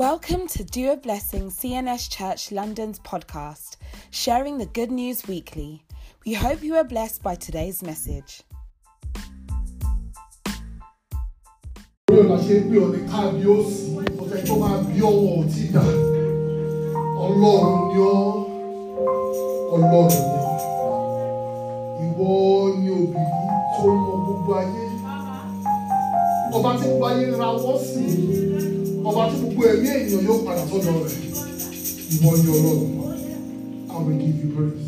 Welcome to Do a Blessing CNS Church London's podcast, sharing the good news weekly. We hope you are blessed by today's message. ọba tí ra wọ́ sí ọba tí gbogbo ẹ̀mí ènìyàn yóò padà sọ́dọ̀ rẹ̀ ìwọ ni ọlọ́run I will give you praise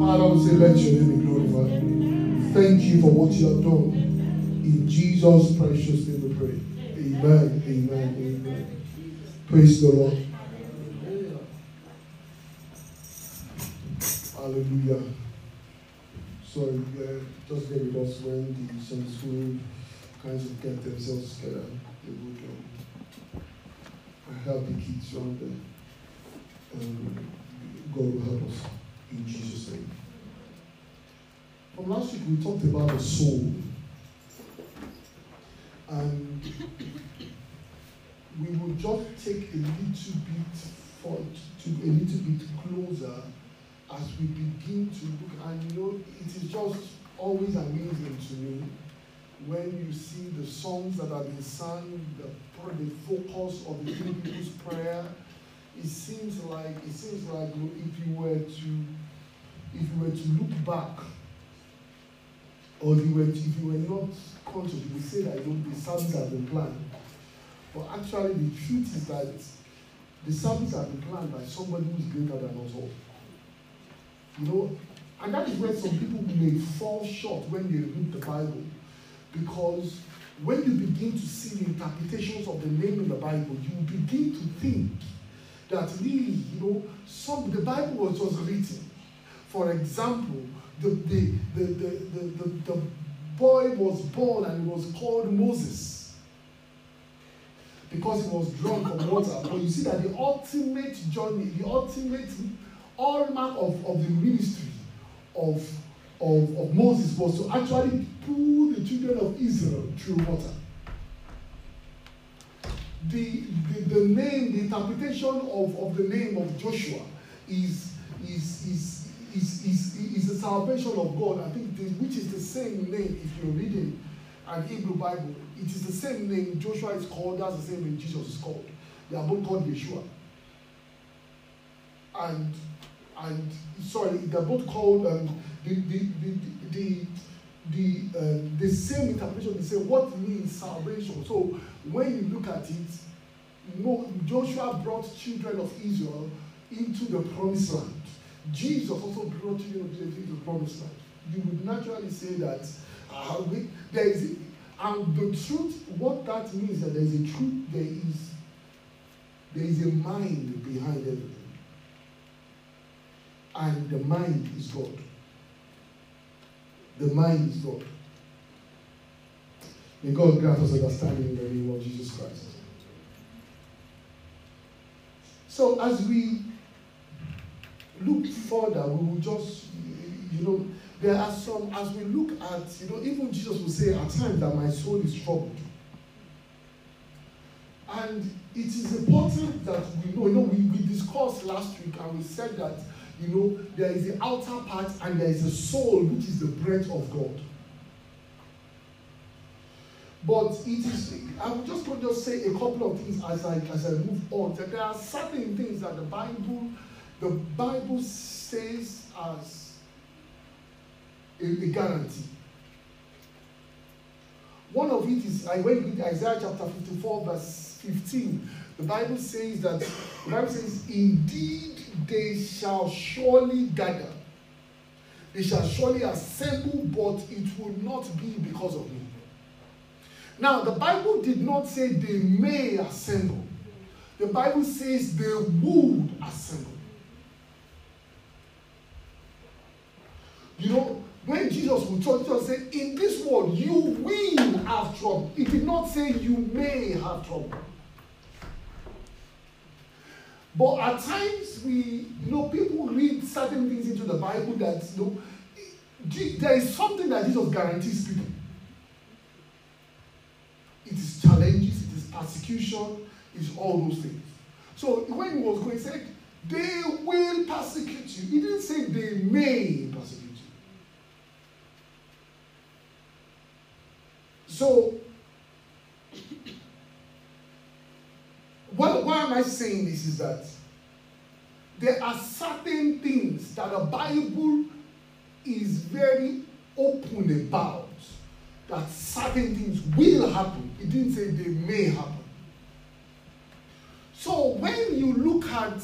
Father we say let your name be glorified thank you for what you have done. In Jesus' precious name we pray. Amen. Amen. Amen. Praise the Lord. Hallelujah. Sorry, uh, just get with us when the Sunday school kinds of get themselves together. They would um, help the kids around there. Um, God will help us in Jesus' name. From last week, we talked about the soul and we will just take a little bit for to a little bit closer as we begin to look and you know it is just always amazing to me when you see the songs that have been sung the the focus of the people's prayer it seems like it seems like if you were to if you were to look back or you were, to, if you were not conscious, you would say that you know, the service has been planned. But actually, the truth is that the service has been planned by somebody who is greater than us all. You know, and that is where some people may fall short when they read the Bible. Because when you begin to see the interpretations of the name in the Bible, you begin to think that really, you know, some the Bible was just written. For example, the, the, the, the, the, the, the boy was born and he was called Moses because he was drunk on water. But you see that the ultimate journey, the ultimate hallmark of, of the ministry of, of, of Moses was to actually pull the children of Israel through water. The, the, the name, the interpretation of, of the name of Joshua is, is, is, is, is, is the salvation of God, I think, the, which is the same name if you're reading an Hebrew Bible. It is the same name Joshua is called, that's the same name Jesus is called. They are both called Yeshua. And, and sorry, they're both called um, the, the, the, the, the, uh, the same interpretation. They say, what means salvation? So when you look at it, know, Joshua brought children of Israel into the promised land. Jesus also brought you into the promised land. You would naturally say that uh, we, there is, a, and the truth, what that means that there is a truth, there is, there is a mind behind everything. And the mind is God. The mind is God. May God grant us understanding in the name of Jesus Christ. So as we look further, we will just, you know, there are some, as we look at, you know, even Jesus will say at times that my soul is troubled. And it is important that we know, you know, we, we discussed last week and we said that, you know, there is the outer part and there is a soul, which is the breath of God. But it is, I will just want to just say a couple of things as I, as I move on. There are certain things that the Bible the Bible says as a, a guarantee. One of it is I went with Isaiah chapter 54, verse 15. The Bible says that the Bible says, Indeed they shall surely gather. They shall surely assemble, but it will not be because of me. Now, the Bible did not say they may assemble. The Bible says they would assemble. You know, when Jesus would talk, Jesus said, In this world you will have trouble. He did not say you may have trouble. But at times we, you know, people read certain things into the Bible that, you know, there is something that Jesus guarantees people. It is challenges, it is persecution, it's all those things. So when he was going, he said, they will persecute you. He didn't say they may persecute you. So, what, why am I saying this is that there are certain things that the Bible is very open about that certain things will happen. It didn't say they may happen. So when you look at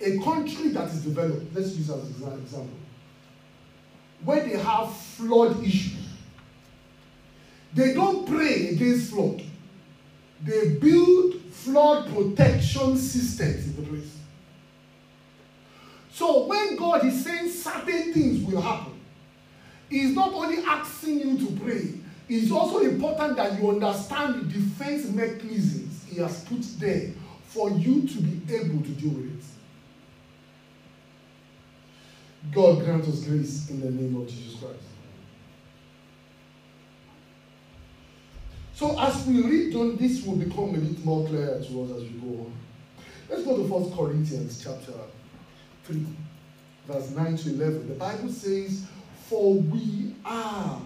a country that is developed, let's use as an example, where they have flood issues, they don't pray against flood. They build flood protection systems in the place. So when God is saying certain things will happen, He's not only asking you to pray, it's also important that you understand the defense mechanisms He has put there for you to be able to deal with it. God grant us grace in the name of Jesus Christ. So as we read on, this will become a bit more clear to us as we go on. Let's go to First Corinthians chapter 3, verse 9 to 11. The Bible says, For we are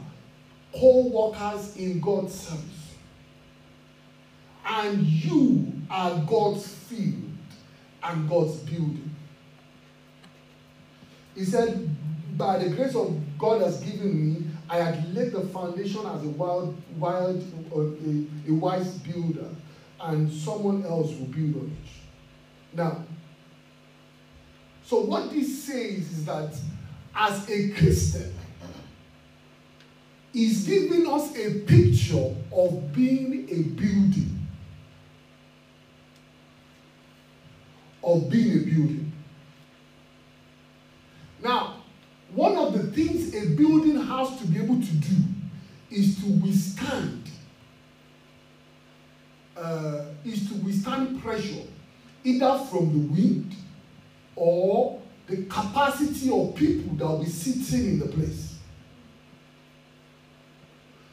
co-workers in God's service. And you are God's field and God's building. He said, By the grace of God has given me, I had laid the foundation as a wild, wild, uh, a, a wise builder, and someone else will build on it. Now, so what this says is that as a Christian, is giving us a picture of being a building. Of being a building. Now, one of the things a building has to be able to do is to withstand uh, is to withstand pressure either from the wind or the capacity of people that will be sitting in the place.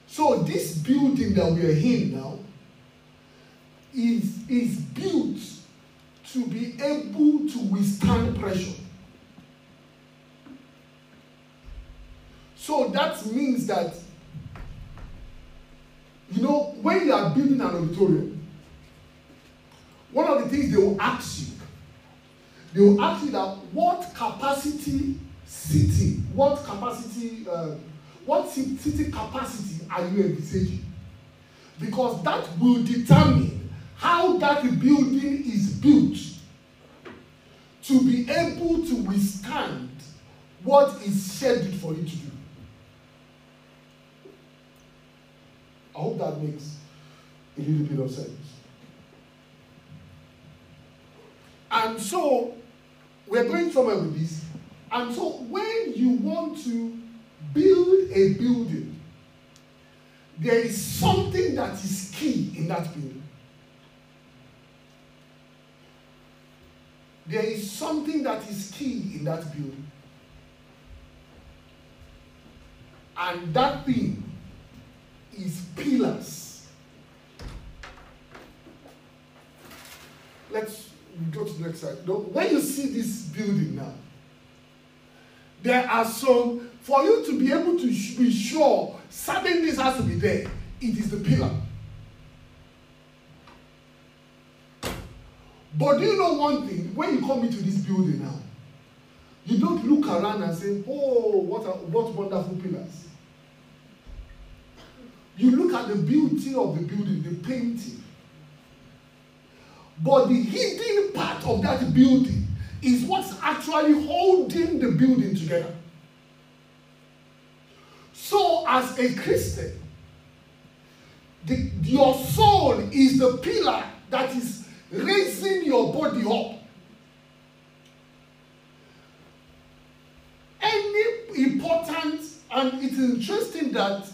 So this building that we are in now is, is built to be able to withstand pressure. So that means that, you know, when you are building an auditorium, one of the things they will ask you, they will ask you that what capacity seating, what capacity, uh, what seating capacity are you envisaging? Because that will determine how that building is built to be able to withstand what is scheduled for it to do. I hope that makes a little bit of sense. And so, we're going somewhere with this. And so, when you want to build a building, there is something that is key in that building. There is something that is key in that building. And that thing is pillars. Let's go to the next slide. When you see this building now, there are some, for you to be able to be sure certain things has to be there, it is the pillar. But do you know one thing? When you come into this building now, you don't look around and say, oh, what, are, what wonderful pillars. You look at the beauty of the building, the painting. But the hidden part of that building is what's actually holding the building together. So, as a Christian, the, your soul is the pillar that is raising your body up. Any important, and it's interesting that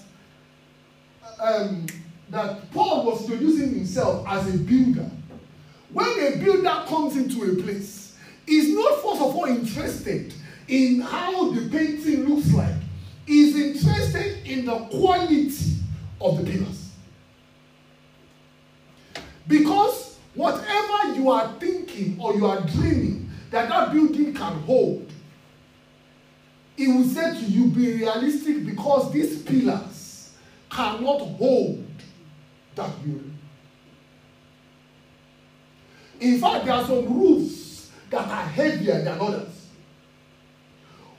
um, that Paul was introducing himself as a builder. When a builder comes into a place, he's not first of all interested in how the painting looks like. He's interested in the quality of the pillars. Because whatever you are thinking or you are dreaming that that building can hold, it will say to you, be realistic because these pillars cannot hold that building. In fact, there are some roofs that are heavier than others.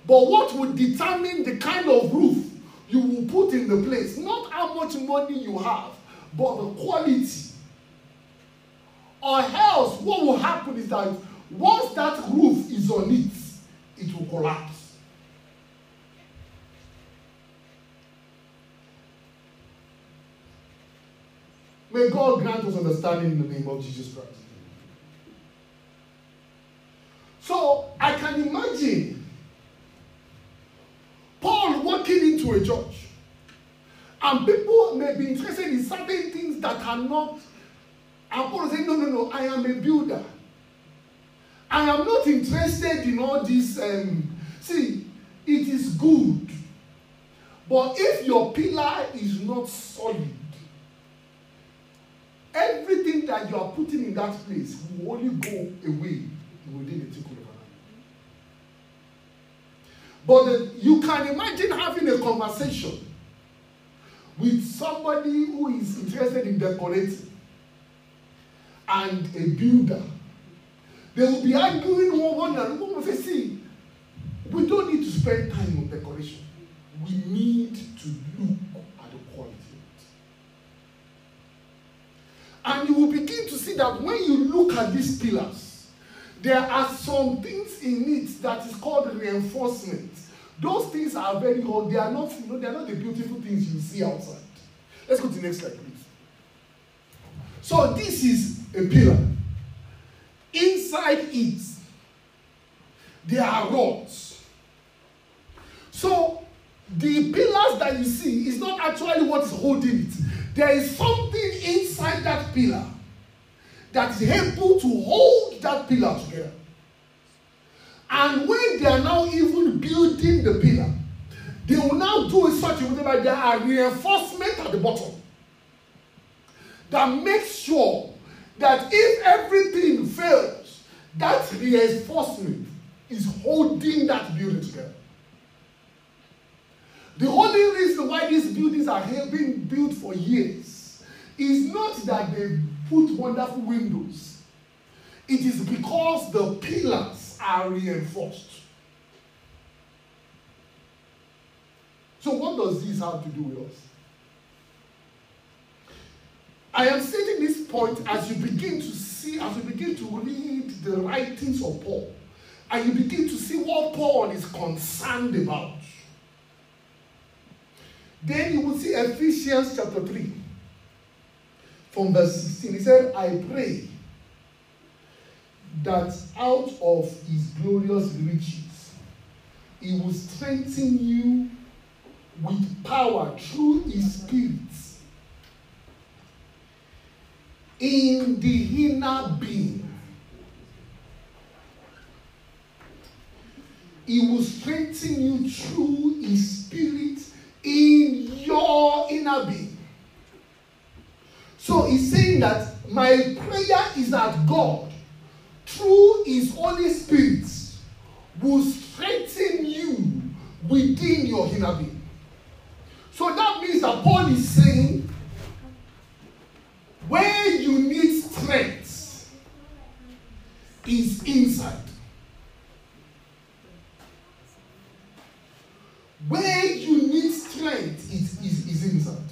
But what will determine the kind of roof you will put in the place, not how much money you have, but the quality. Or else, what will happen is that once that roof is on it, it will collapse. May God grant us understanding in the name of Jesus Christ. So I can imagine Paul walking into a church and people may be interested in certain things that are not. And Paul say, No, no, no, I am a builder. I am not interested in all this. Um, see, it is good. But if your pillar is not solid, everything that you are putting in that place will only go away within a tickle of an But the, you can imagine having a conversation with somebody who is interested in decorating and a builder. They will be arguing one another. One will say, see, we don't need to spend time on decoration. We need to look at the quality of it. And you will begin to see that when you look at these pillars, there are some things in it that is called reinforcement. Those things are very old. They are not, you know, they are not the beautiful things you see outside. Let's go to the next slide, please. So this is a pillar. Inside it, there are rods. So the pillars that you see is not actually what is holding it. There is something inside that pillar that is able to hold that pillar together. And when they are now even building the pillar, they will now do it such a way that there are reinforcement at the bottom that makes sure that if everything fails, that reinforcement is holding that building together. The only reason why these buildings are being built for years is not that they put wonderful windows. It is because the pillars are reinforced. So, what does this have to do with us? I am stating this point as you begin to see, as you begin to read the writings of Paul, and you begin to see what Paul is concerned about. Then you will see Ephesians chapter 3, from verse 16. He said, I pray that out of his glorious riches, he will strengthen you with power through his spirit in the inner being. He will strengthen you through his spirit in your inner being. So he's saying that my prayer is that God, through his Holy Spirit, will strengthen you within your inner being. So that means that Paul is saying, where you need strength is inside. Where you need strength is, is, is inside.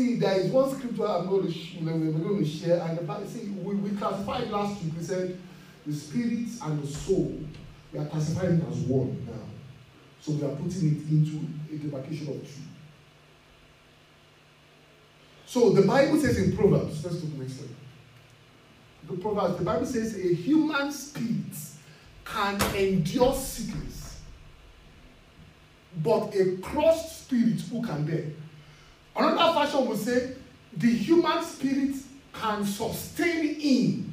See, there is one scripture I'm going to, we're going to share, and the see, we, we classified last week. We said the spirit and the soul we are classifying as one now. So we are putting it into a demarcation of two. So the Bible says in Proverbs, let's the next slide. The Proverbs, the Bible says a human spirit can endure sickness, but a crushed spirit who can bear. Another fashion will say the human spirit can sustain in.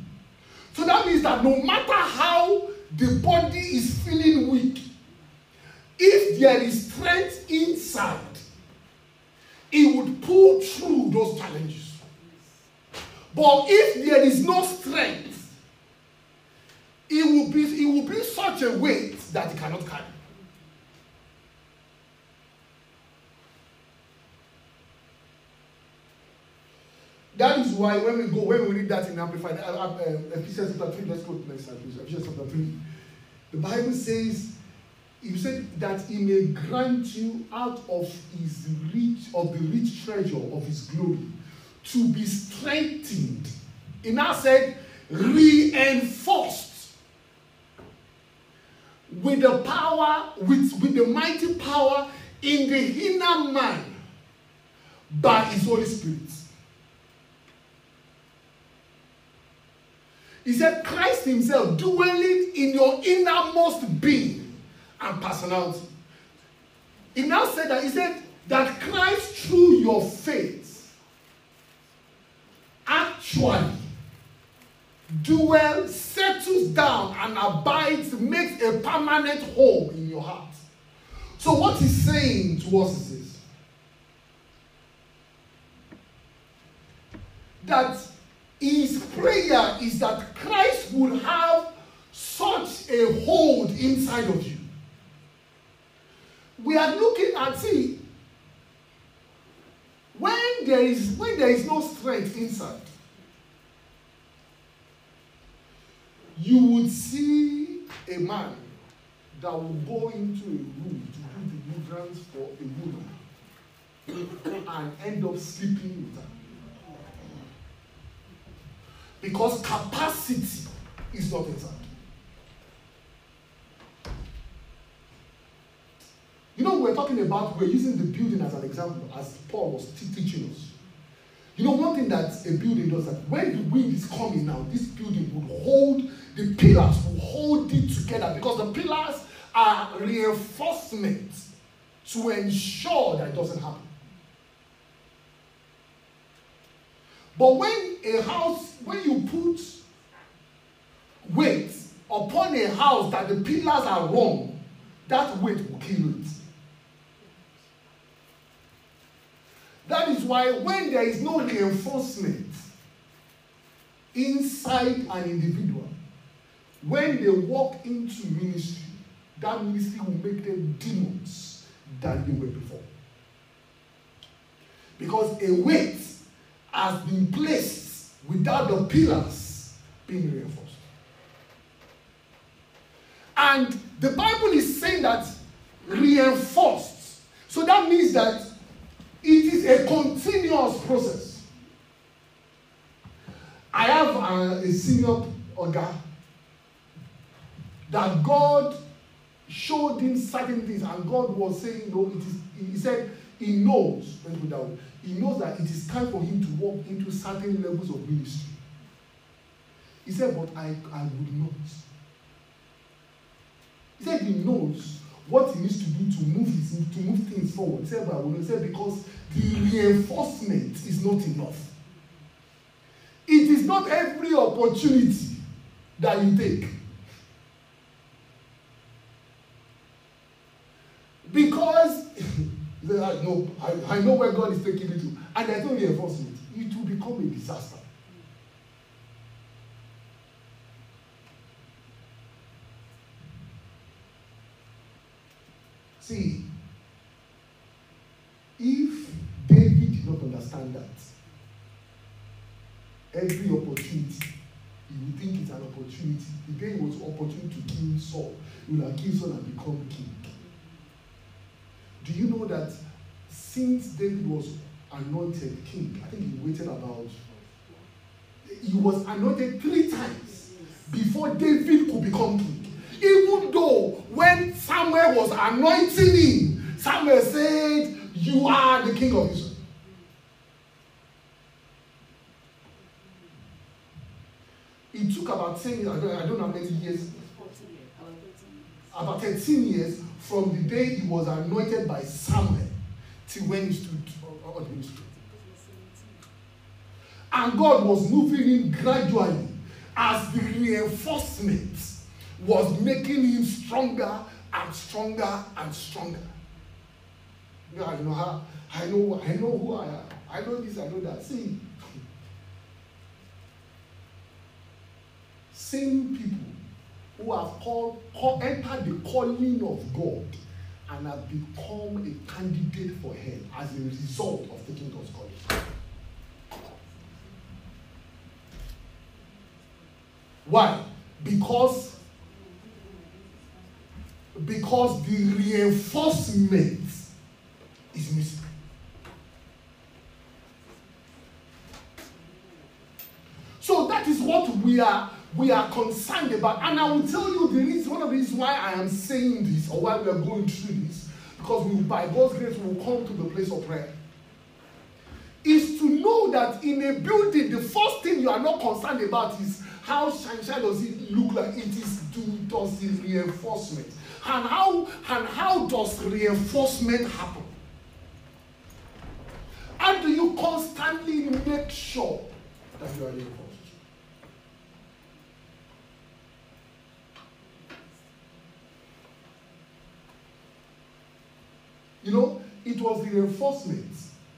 So that means that no matter how the body is feeling weak, if there is strength inside, it would pull through those challenges. But if there is no strength, it will be, it will be such a weight that it cannot carry. That is why when we go, when we read that in Amplified, uh, uh, Ephesians chapter 3, let's go to the next slide, please. Ephesians chapter 3. The Bible says, He said that He may grant you out of His rich, of the rich treasure of His glory, to be strengthened. He now said, reinforced with the power, with, with the mighty power in the inner man by His Holy Spirit. He said, Christ Himself dwelling in your innermost being and personality. He now said that He said that Christ, through your faith, actually dwells, settles down, and abides, makes a permanent home in your heart. So, what He's saying to us is this that his prayer is that Christ would have such a hold inside of you. We are looking at see when there is when there is no strength inside, you would see a man that will go into a room to do the deliverance for a woman and end up sleeping with her. Because capacity is not inside. You know, we're talking about, we're using the building as an example, as Paul was teaching us. You know, one thing that a building does that when the wind is coming now, this building would hold, the pillars will hold it together because the pillars are reinforcement to ensure that it doesn't happen. But when a house, when you put weight upon a house that the pillars are wrong, that weight will kill it. That is why when there is no reinforcement inside an individual, when they walk into ministry, that ministry will make them demons than they were before. Because a weight has been placed without the pillars being reinforced. And the Bible is saying that reinforced. So that means that it is a continuous process. I have a, a senior guy that God showed him certain things, and God was saying, no, it is, he said, he knows, let's put that way, he knows that it is time for him to walk into certain levels of ministry. He said, But I, I would not. He said he knows what he needs to do to move his, to move things forward. He said, but I will not. He said, because the reinforcement is not enough. It is not every opportunity that you take. Because I know, I, I know where God is taking me to, and there's no reinforcement. It will become a disaster. See, if David did not understand that, every opportunity, he would think it's an opportunity. Day it was opportunity to kill Saul, he would have killed Saul and become king. Do you know that since David was anointed king, I think he waited about, he was anointed three times before David could become king. Even though when Samuel was anointing him, Samuel said, You are the king of Israel. It took about 10 years, I don't, I don't know how many years, about 13 years from the day he was anointed by Samuel till when he stood on the ministry. And God was moving him gradually as the reinforcement was making him stronger and stronger and stronger. You know, I know how, I know, I know who I am. I know this, I know that. See, seen people who have called, call, entered the calling of God and have become a candidate for hell as a result of taking God's calling. Why? Because because the reinforcement is missing. So that is what we are we are concerned about. And I will tell you the reason, one of the reasons why I am saying this or why we are going through this, because we, by God's grace, we will come to the place of prayer. Is to know that in a building, the first thing you are not concerned about is how shine does it look like. It is do does the reinforcement, and how and how does reinforcement happen? How do you constantly make sure that you are reinforced? You know, it was the reinforcement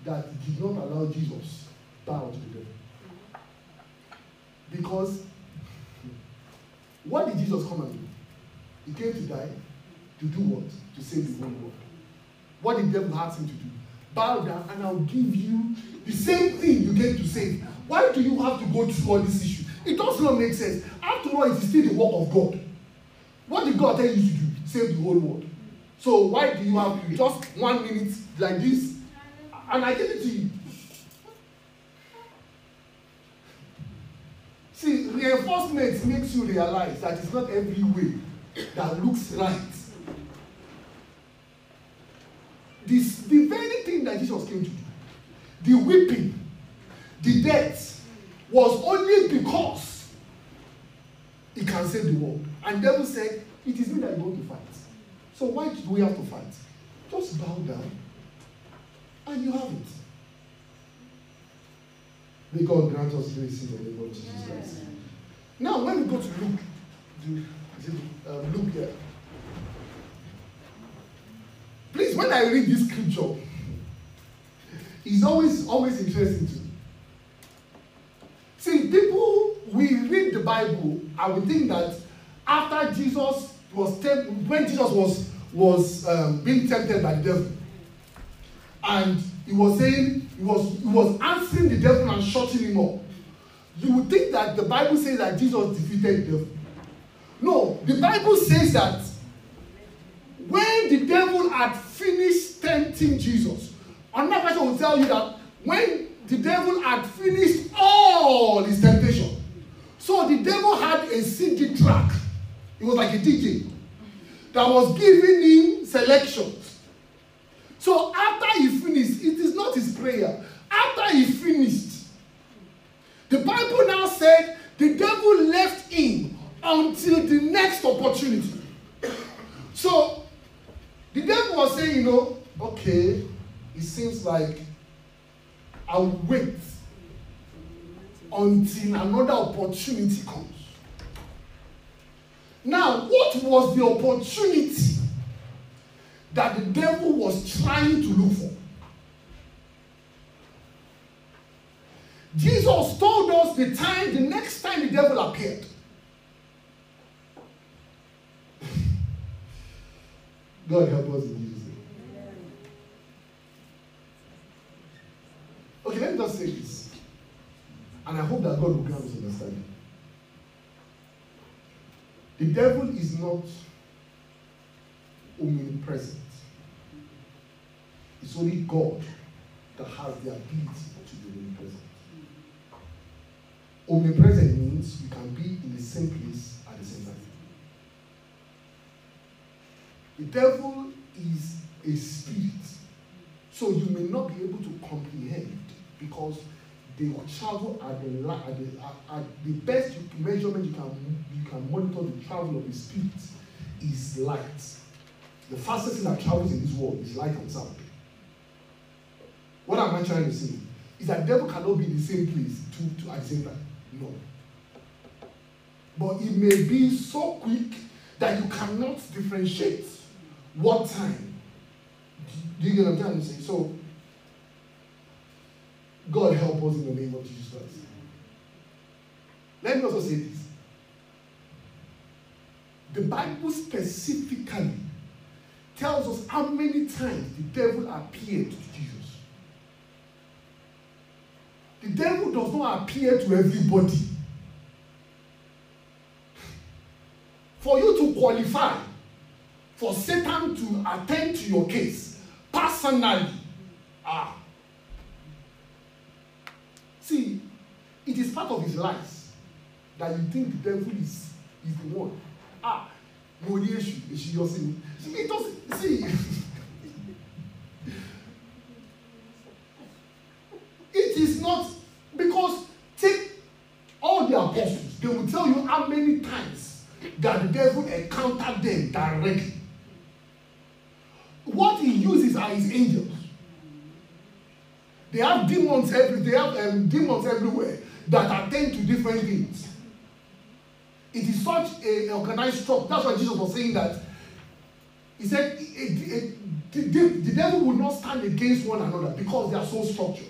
that did not allow Jesus bow to the devil. Because what did Jesus come and do? He came to die. To do what? To save the whole world. What did the devil ask him to do? Bow down and I'll give you the same thing you came to save. Why do you have to go through all this issue? It does not make sense. After all, it is still the work of God. What did God tell you to do? Save the whole world. So why do you have just one minute like this? And I give it to you. See, reinforcement makes you realize that it's not every way that looks right. This, the very thing that Jesus came to do, the whipping, the death, was only because he can save the world. And devil said, It is me that you want to fight. So why do we have to fight? Just bow down and you have it. May God grant us grace in the name of Jesus Christ. Now, when we go to Luke, do, um, Luke here. Please, when I read this scripture, it's always always interesting to me. See, people we read the Bible and we think that after Jesus was when Jesus was was um, being tempted by the devil, and he was saying he was he was answering the devil and shutting him up. You would think that the Bible says that Jesus defeated the devil. No, the Bible says that when the devil had finished tempting Jesus, another person will tell you that when the devil had finished all his temptation, so the devil had a CD track. It was like a DJ that was giving him selections. So after he finished, it is not his prayer. After he finished, the Bible now said the devil left him until the next opportunity. So the devil was saying, you know, okay, it seems like I'll wait until another opportunity comes. Now, what was the opportunity that the devil was trying to look for? Jesus told us the time, the next time the devil appeared. God help us in Jesus' name. Okay, let me just say this. And I hope that God will grant us understanding. The devil is not omnipresent. It's only God that has the ability to be omnipresent. Omnipresent means you can be in the same place at the same time. The devil is a spirit, so you may not be able to comprehend because they travel at the, at the, at, the best measurement you can, you can monitor the travel of the spirit is light. The fastest thing that travels in this world is light and sound. What am I trying to say? Is that devil cannot be in the same place to, to at the same time. No. But it may be so quick that you cannot differentiate what time. Do you get what I'm trying to say? So God help us in the name of Jesus Christ. Let me also say this. the Bible specifically tells us how many times the devil appeared to Jesus. The devil does not appear to everybody. For you to qualify for Satan to attend to your case personally, ah. See, it is part of his lies that you think the devil is, is the one. Ah, mo rí èṣù èṣù yọ sí mi. It doesn't see. It is not because take all the apostles they will tell you how many times that the devil encountered them directly. What he uses are his angels they have demons every they have um, demons everywhere that attend to different things. It is such a organized structure that's why jesus was saying that. He said a, the, the devil will not stand against one another because they are so structured.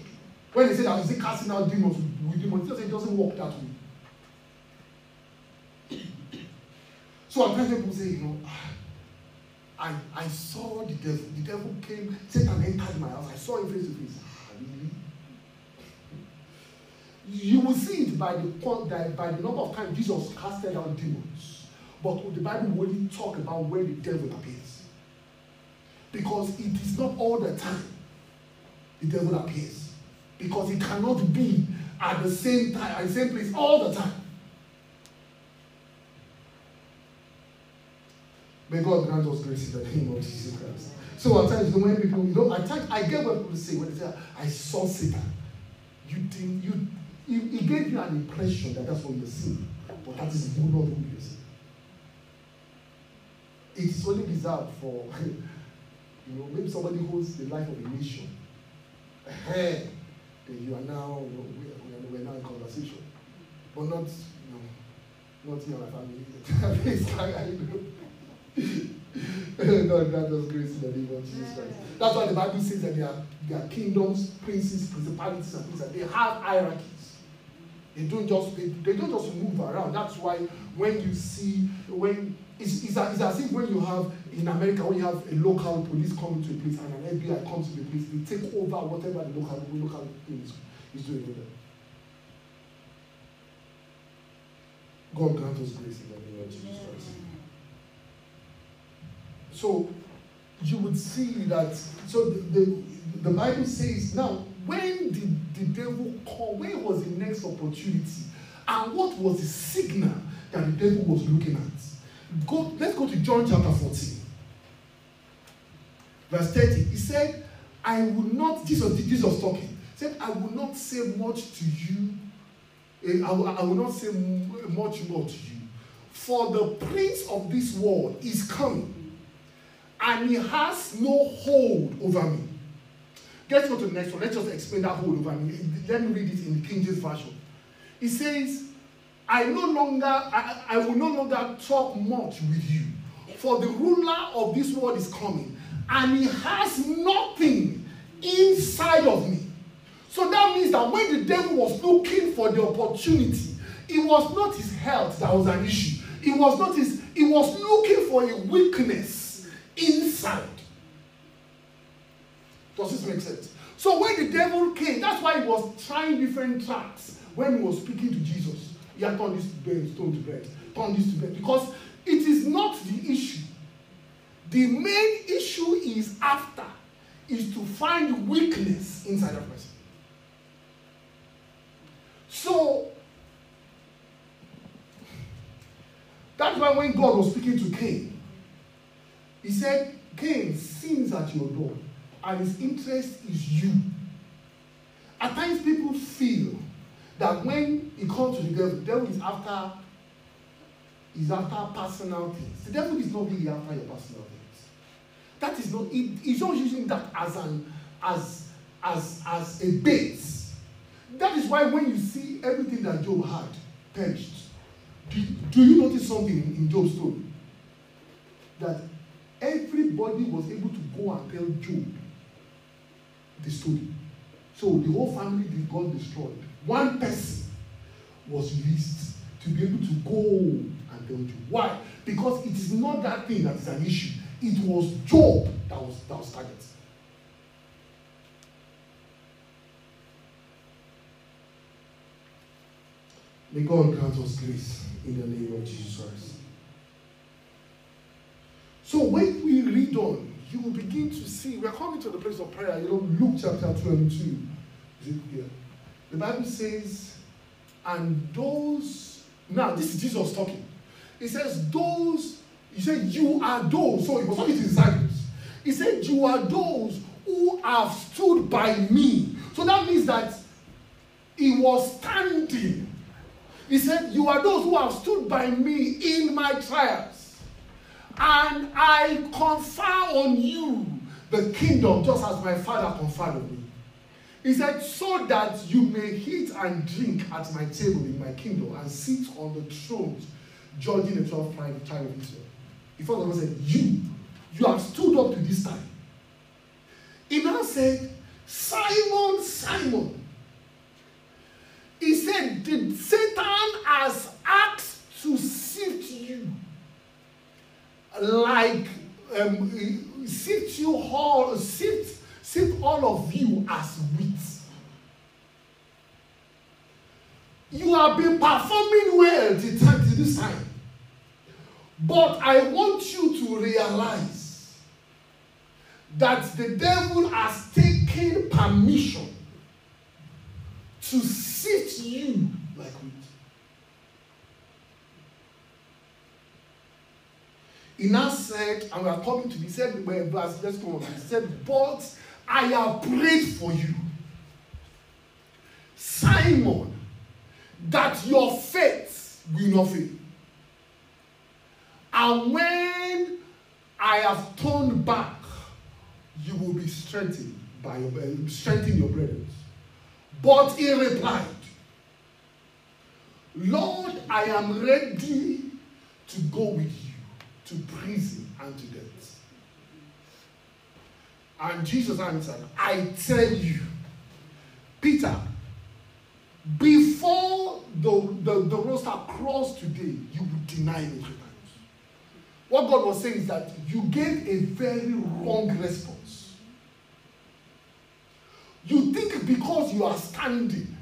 When he said that he said casting out demons with demons it doesn't work that way. So at times people say you know I I saw the devil the devil came Satan entered my house. I saw him face to face ah really you will see it by the by the number of times Jesus casted out demons but the Bible will only talk about where the devil appears because it is not all the time the devil appears because he cannot be at the same time at the same place all the time May God grant us grace in the name of Jesus Christ. So at times, when people, you know, at times I get what people say when they say, I saw Satan. You think you he, he gave you an impression that that's what you're seeing, but that is not who you're seeing. It is only reserved for, you know, maybe somebody holds the life of a nation. Then you are now, you we, are, now in conversation, but not, you know, not in my family. God grant us grace in the name of Jesus Christ. That's why the Bible says that there are, there are kingdoms, princes, principalities, and things that they have hierarchies. They don't just they, they don't just move around. That's why when you see when it's, it's, it's as if when you have in America when you have a local police coming to a place and an FBI comes to the place, they take over whatever the local the local thing is, is doing with them. God grant us grace in the name of Jesus Christ. So you would see that so the, the, the Bible says now when did the devil come? When was the next opportunity? And what was the signal that the devil was looking at? Go, let's go to John chapter 14. Verse 30. He said, I will not, Jesus, Jesus talking, said, I will not say much to you. Eh, I will, I will not say much more to you. For the prince of this world is coming, and he has no hold over me. Let's go to the next one. Let's just explain that whole over. Let me read it in the King James Version. It says, I no longer, I, I will no longer talk much with you, for the ruler of this world is coming, and he has nothing inside of me. So that means that when the devil was looking for the opportunity, it was not his health that was an issue. It was not his, he was looking for a weakness inside. Does this make sense? So when the devil came, that's why he was trying different tracks when he was speaking to Jesus. He had turned this stone to bread, turned this to bread. Because it is not the issue. The main issue is after is to find weakness inside a person. So that's why when God was speaking to Cain, he said, Cain, sins at your door and his interest is you. At times people feel that when it comes to the devil, the devil is after is after personal things. The devil is not really after your personal things. That is not it, he's not using that as an as as as a base. That is why when you see everything that Job had perished, do, do you notice something in, in Job's story? That everybody was able to go and tell Job the story. So the whole family did got destroyed. One person was released to be able to go and tell you. Why? Because it is not that thing that is an issue. It was Job that was that was target. May God grant us grace in the name of Jesus Christ. So when we read on, you will begin to see, we are coming to the place of prayer. You know, Luke chapter 22. The Bible says, and those, now this is Jesus talking. He says, those, he said, you are those. So he was talking to his disciples. He said, you are those who have stood by me. So that means that he was standing he said, You are those who have stood by me in my trials, and I confer on you the kingdom just as my father conferred on me. He said, So that you may eat and drink at my table in my kingdom and sit on the thrones, judging the 12 tribe of Israel. He first of said, You, you have stood up to this time. He now said, Simon, Simon, He said, Did Satan has asked like um, sift you all, sift, sift all of you as wheat. You have been performing well to, time, to this time. But I want you to realize that the devil has taken permission to sift you like wheat. He now said, and we are coming to, he said, well, verse, let's go on. He said, but I have prayed for you, Simon, that your faith will not fail. And when I have turned back, you will be strengthened by your eh, strengthen your brethren. But he replied, Lord, I am ready to go with you to prison and to death. And Jesus answered, I tell you, Peter, before the, the, the roster crossed today, you would deny me three times. What God was saying is that you gave a very wrong response. You think because you are standing.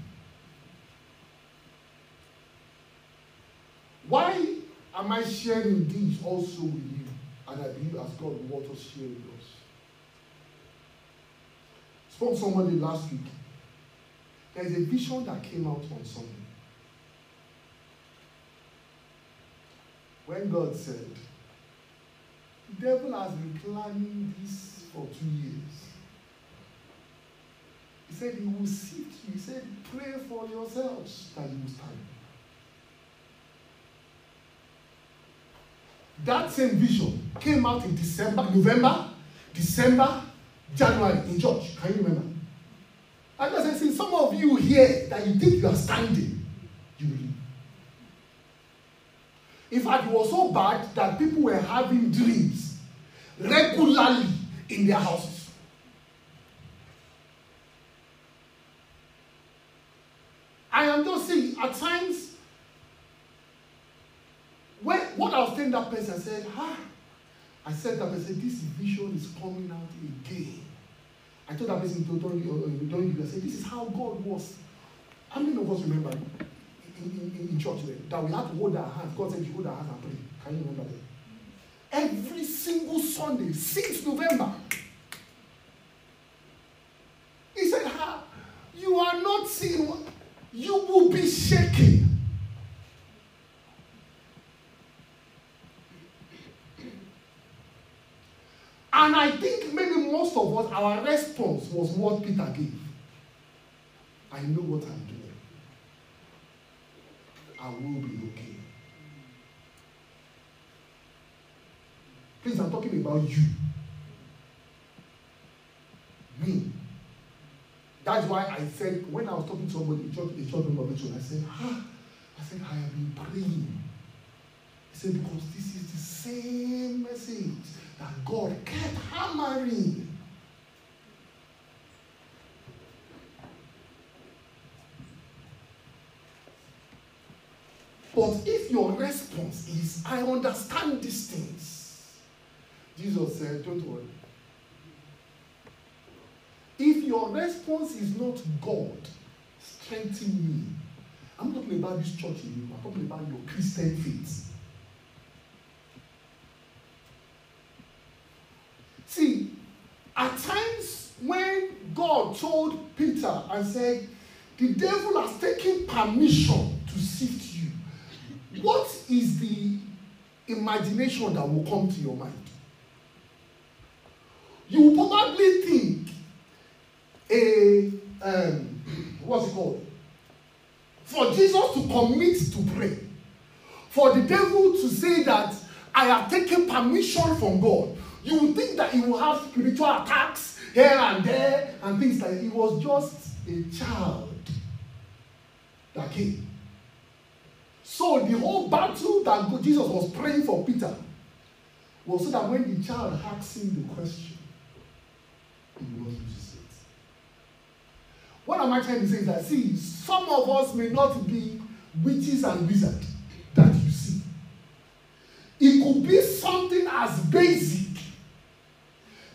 Why am I sharing this also with you? And I believe as God wants us share with us. Spoke somebody last week. There is a vision that came out on Sunday. When God said, the devil has been planning this for two years. He said he will sift you. He said, pray for yourselves that you will stand. That same vision came out in December, November, December, January in church. Can you remember? And as I say, some of you here that you think you are standing, you will. In fact, it was so bad that people were having dreams regularly in their houses. I am just saying, at times, when what I was telling that person, I said, ah, I said that person, this vision is coming out again. I told that person, don't, don't, don't, I said, this is how God was. How many of us remember in, in, in church that we had to hold our hands? God said, you hold our hands and pray. Can you remember that? Every single Sunday since November. He said, ah, you are not seeing you will be shaking. And I think maybe most of us, our response was what Peter gave. I know what I'm doing. I will be okay. Please, I'm talking about you. Me. That's why I said, when I was talking to somebody, a church, a church member mentioned, I said, ah, I said, I have been praying. He said, because this is the same message that God kept hammering. But if your response is, I understand these things, Jesus said, Don't worry. If your response is not God, strengthen me. I'm talking about this church in you, I'm talking about your Christian faith. See, at times when God told Peter and said, The devil has taken permission to sift what is the imagination that will come to your mind? You will probably think a um, what's it called? For Jesus to commit to pray, for the devil to say that I have taken permission from God, you would think that he will have spiritual attacks here and there and things like that. He was just a child that came. So the whole battle that Jesus was praying for Peter was so that when the child asked him the question, he would not lose it. What am I trying to say is that, see, some of us may not be witches and wizards that you see. It could be something as basic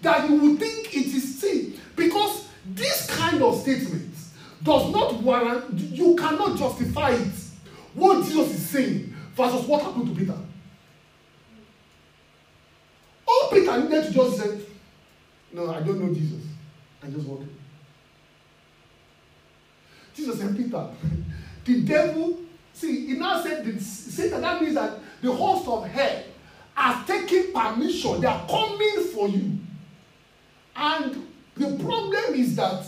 that you would think it is sin. Because this kind of statement does not warrant, you cannot justify it what Jesus is saying versus what happened to Peter. All Peter needed to just say, No, I don't know Jesus. I just walk. Jesus said, Peter, the devil, see, he now said, the, Satan, that means that the host of hell has taken permission. They are coming for you. And the problem is that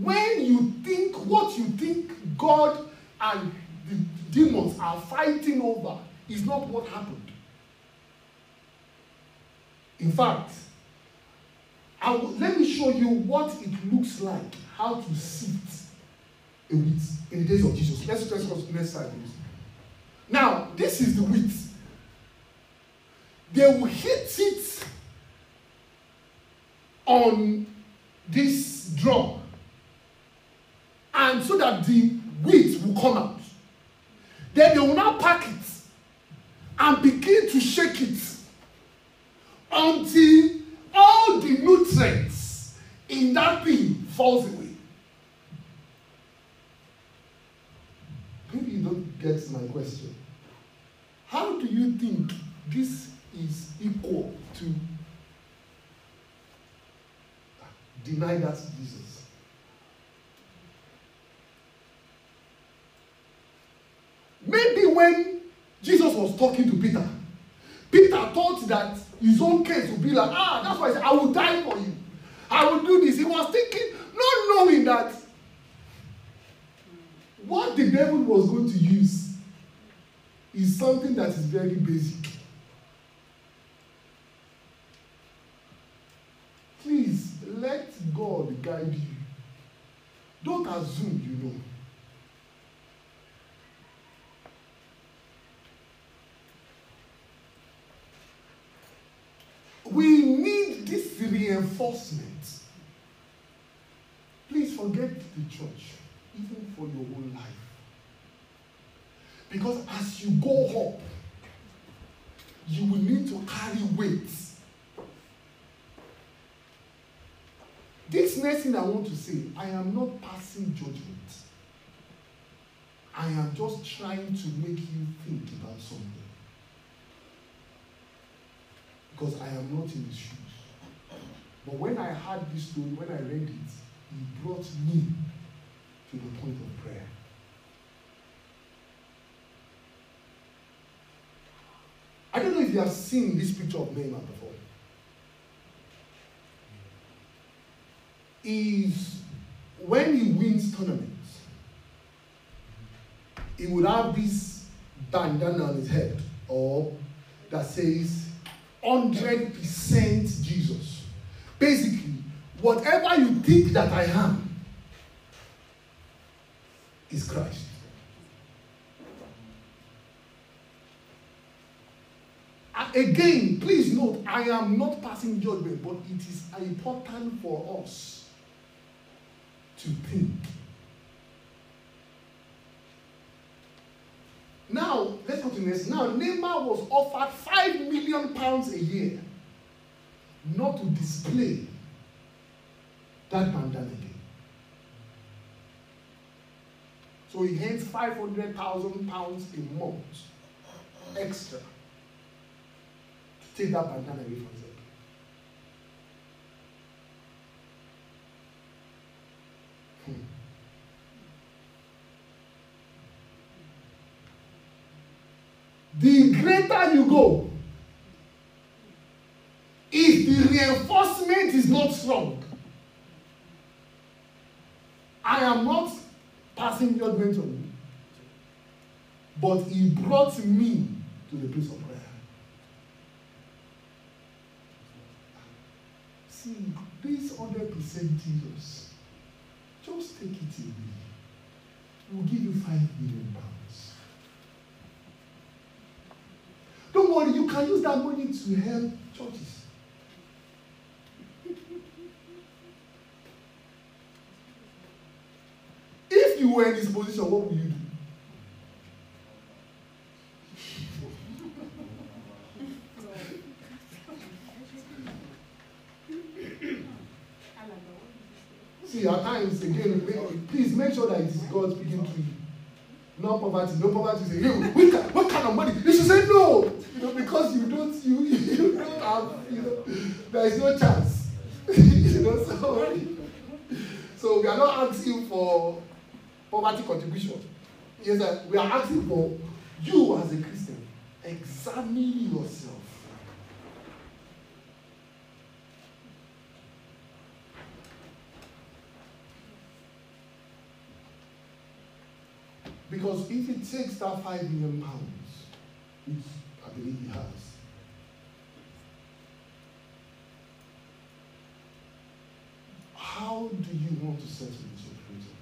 when you think what you think God and the demons are fighting over is not what happened. In fact, will, let me show you what it looks like, how to sift a wheat in the days of Jesus. Let's just go to the next slide, please. Now, this is the wheat. They will hit it on this drum, and so that the wheat will come out. Then they will now pack it and begin to shake it until all the nutrients in that thing falls away. Maybe you don't get my question. How do you think this is equal to deny that Jesus? Maybe when Jesus was talking to Peter, Peter thought that his own case would be like, ah, that's why I said, I will die for you. I will do this. He was thinking, not knowing that what the devil was going to use is something that is very basic. Please let God guide you. Don't assume you know. This reinforcement. Please forget the church, even for your own life. Because as you go up, you will need to carry weights. This next thing I want to say, I am not passing judgment. I am just trying to make you think about something because I am not in his shoes. But when I heard this story, when I read it, it brought me to the point of prayer. I don't know if you have seen this picture of Neymar before. Is when he wins tournaments, he would have this bandana on his head or that says 100% Jesus. Basically, whatever you think that I am is Christ. Again, please note, I am not passing judgment, but it is important for us to think. Now, let's go to next. Now, Neymar was offered five million pounds a year not to display that bandana again. So he earns 500,000 pounds a month extra to take that bandana away from himself. Hmm. The greater you go, if the reinforcement is not strong, I am not passing judgment on you, but he brought me to the place of prayer. See, this 100% Jesus, just take it away. We'll give you 5 million pounds. Don't worry, you can use that money to help churches. If you were in this position, what would you do? See, at times, again, please make sure that it is God speaking to you. No poverty, no poverty. Say, hey, what, what kind of money? You should say no. You know, because you don't, you, you don't have, you know, there is no chance. you know, so, so we are not asking for poverty contribution. Yes, sir. we are asking for you as a Christian, examine yourself. Because if it takes that five million pounds, which I believe he has, how do you want to settle with your creator?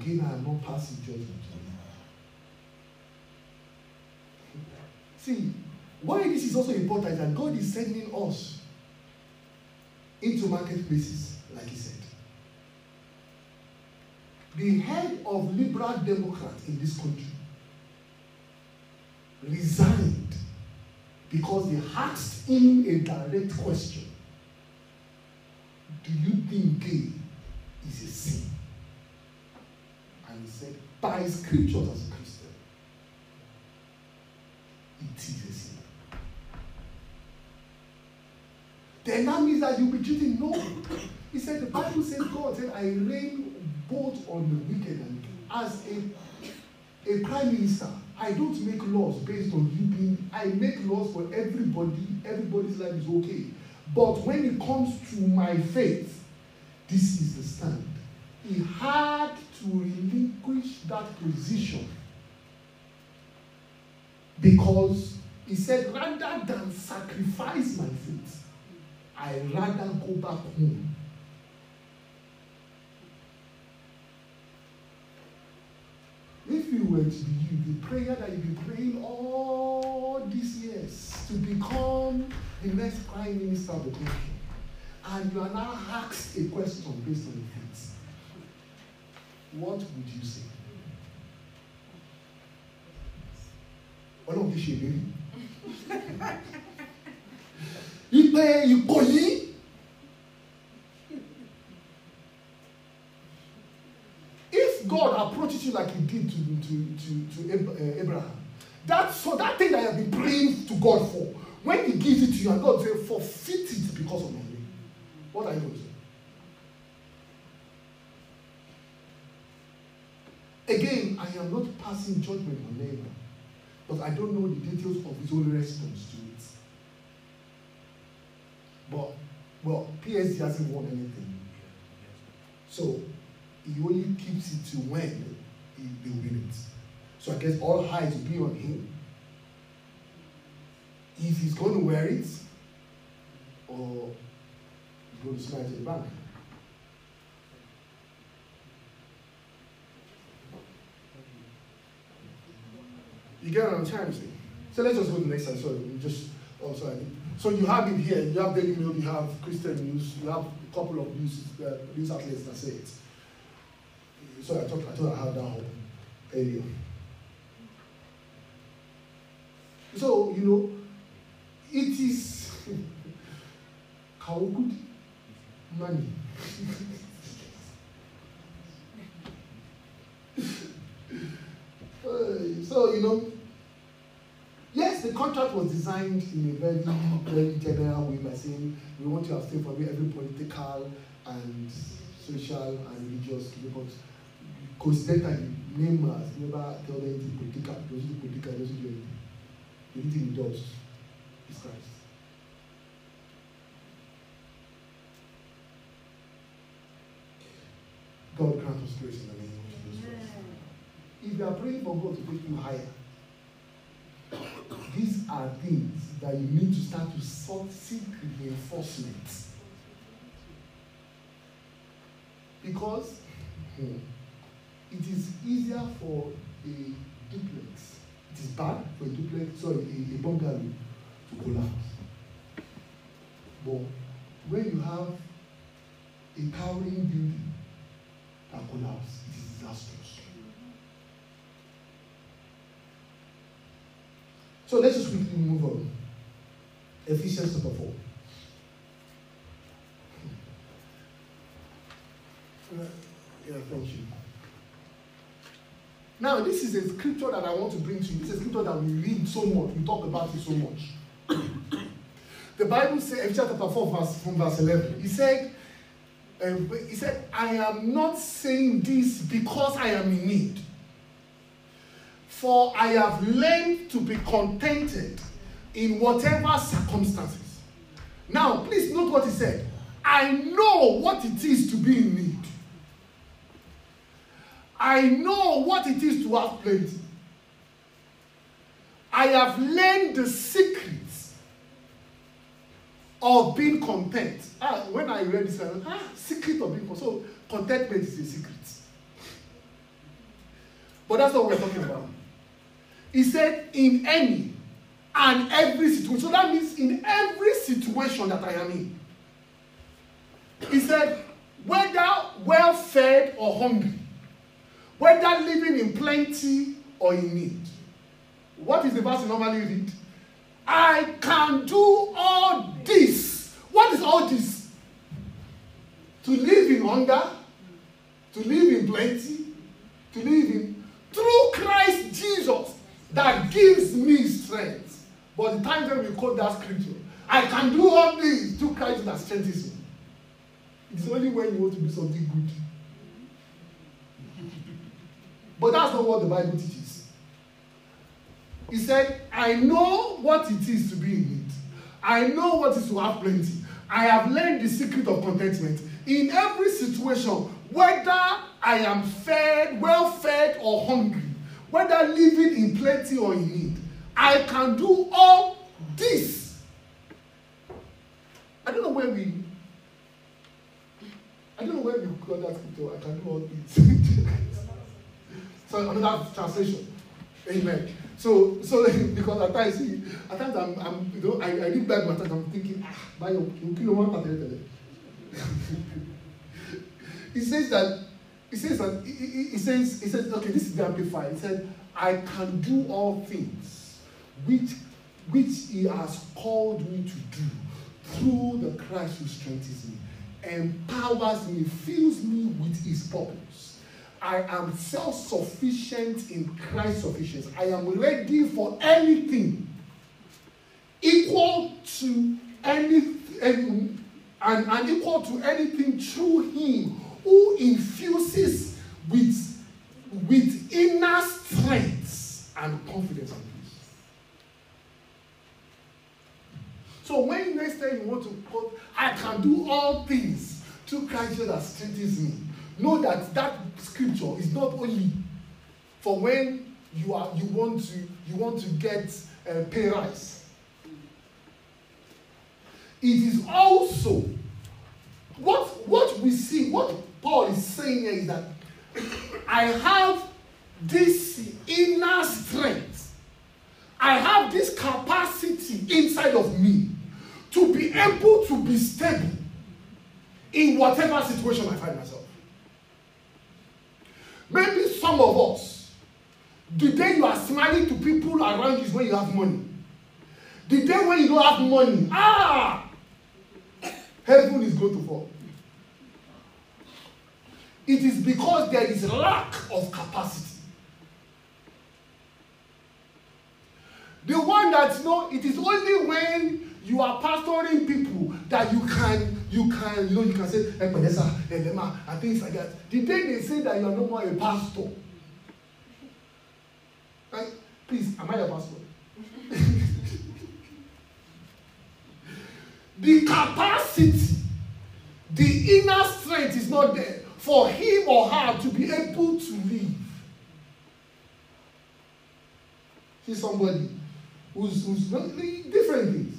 Again, I am not passing judgment on you. See, why this is also important that God is sending us into marketplaces, like he said. the head of liberal democrats in this country resigned because they asked him a direct question do you think gay is a sin and he said by scriptures as a christian it is a sin then that means that you'll be treating no he said the bible says god said i reign both on the wicked and as a a prime minister i don't make laws based on you being i make laws for everybody. Everybody's life is okay. But when it comes to my faith this is the stand. He had to relinquish that position. Because he said rather than sacrifice my faith i rather go back home. If you were to be the prayer that you've been praying all these years to become the next prime minister of the country, and you are now asked a question based on your faith, what would you say? ọlọ́run ti ṣe ìlérí. Ipe Ìkòyí God approaches you like He did to to to, to uh, Abraham, that so that thing that you have been praying to God for, when He gives it to you, and God says, "Forfeit it because of my name," what are you going to say? Again, I am not passing judgment on Neymar, but I don't know the details of his own response to it. But well, PSG hasn't won anything, so he only keeps it to when he, they win it. So I guess all eyes will be on him. If he's going to wear it, or he's going to slide to the bank. You get what I'm trying to say? So let's just go to the next slide. Sorry, we just oh sorry. So you have it here. You have Daily Mail. You have Christian News. You have a couple of news uh, news outlets that say it. sorry, I thought I thought I had that one. earlier. So, you know, it is how money. contract was designed in a very, very general way by saying we want to abstain from every political and social and religious but coincidentally, has never tell them anything political, doesn't do political, doesn't do anything. The only thing he does is Christ. God grant us grace in the name of Jesus Christ. If you are praying for God to take you higher, these are things that you need to start to sort seek reinforcement. Because hmm, it is easier for a duplex, it is bad for a duplex, sorry, a, a bungalow to collapse. But when you have a towering building that collapses, it is disastrous. So let's just quickly move on. Ephesians chapter 4. Uh, yeah, thank you. Now, this is a scripture that I want to bring to you. This is a scripture that we read so much, we talk about it so much. the Bible says, Ephesians chapter 4, verse, from verse 11, he said, uh, he said, I am not saying this because I am in need For I have learned to be contented in whatever circumstances. Now, please note what he said. I know what it is to be in need. I know what it is to have plenty. I have learned the secrets of being content. Ah, when I read this, I went, ah, secret of being content. So, contentment is a secret. But that's what we're talking about. He said, in any and every situation. So that means in every situation that I am in. He said, whether well fed or hungry, whether living in plenty or in need. What is the verse you normally read? I can do all this. What is all this? To live in hunger, to live in plenty, to live in through Christ Jesus that gives me strength. But the time when we quote that scripture, I can do all things through Christ that strengthens me. It's only when you want to do something good. But that's not what the Bible teaches. He said, I know what it is to be in need. I know what it is to have plenty. I have learned the secret of contentment. In every situation, whether I am fed, well fed, or hungry, whether living in plenty or in need, I can do all this. I don't know where we. I don't know where we got that scripture. I can do all this. so another translation. Amen. So, so because at times, see, at times I'm, I'm, you know, I, I read Bible at times I'm thinking, ah, by your, you kill one He says that He says that he, says he says okay this is the Amplified. He said I can do all things which which he has called me to do through the Christ who strengthens me, empowers me, fills me with his purpose. I am self-sufficient in Christ's sufficiency. I am ready for anything equal to any, any and, and equal to anything through him who infuses with, with inner strength and confidence and peace. So when next time you want to quote, I can do all things through Christ that strengthens me, know that that scripture is not only for when you are you want to you want to get a pay rise. It is also what what we see what Paul is saying here is that I have this inner strength. I have this capacity inside of me to be able to be stable in whatever situation I find myself. Maybe some of us, The day you are smiling to people around you is when you have money. The day when you don't have money, ah, heaven is going to fall. It is because there is lack of capacity. The one that know, it is only when you are pastoring people that you can you can you know you can say epedesa elema and things like that. The day they say that you are no more a pastor, like, please, am I a pastor? the capacity, the inner strength is not there for him or her to be able to live. See somebody who's, who's different things.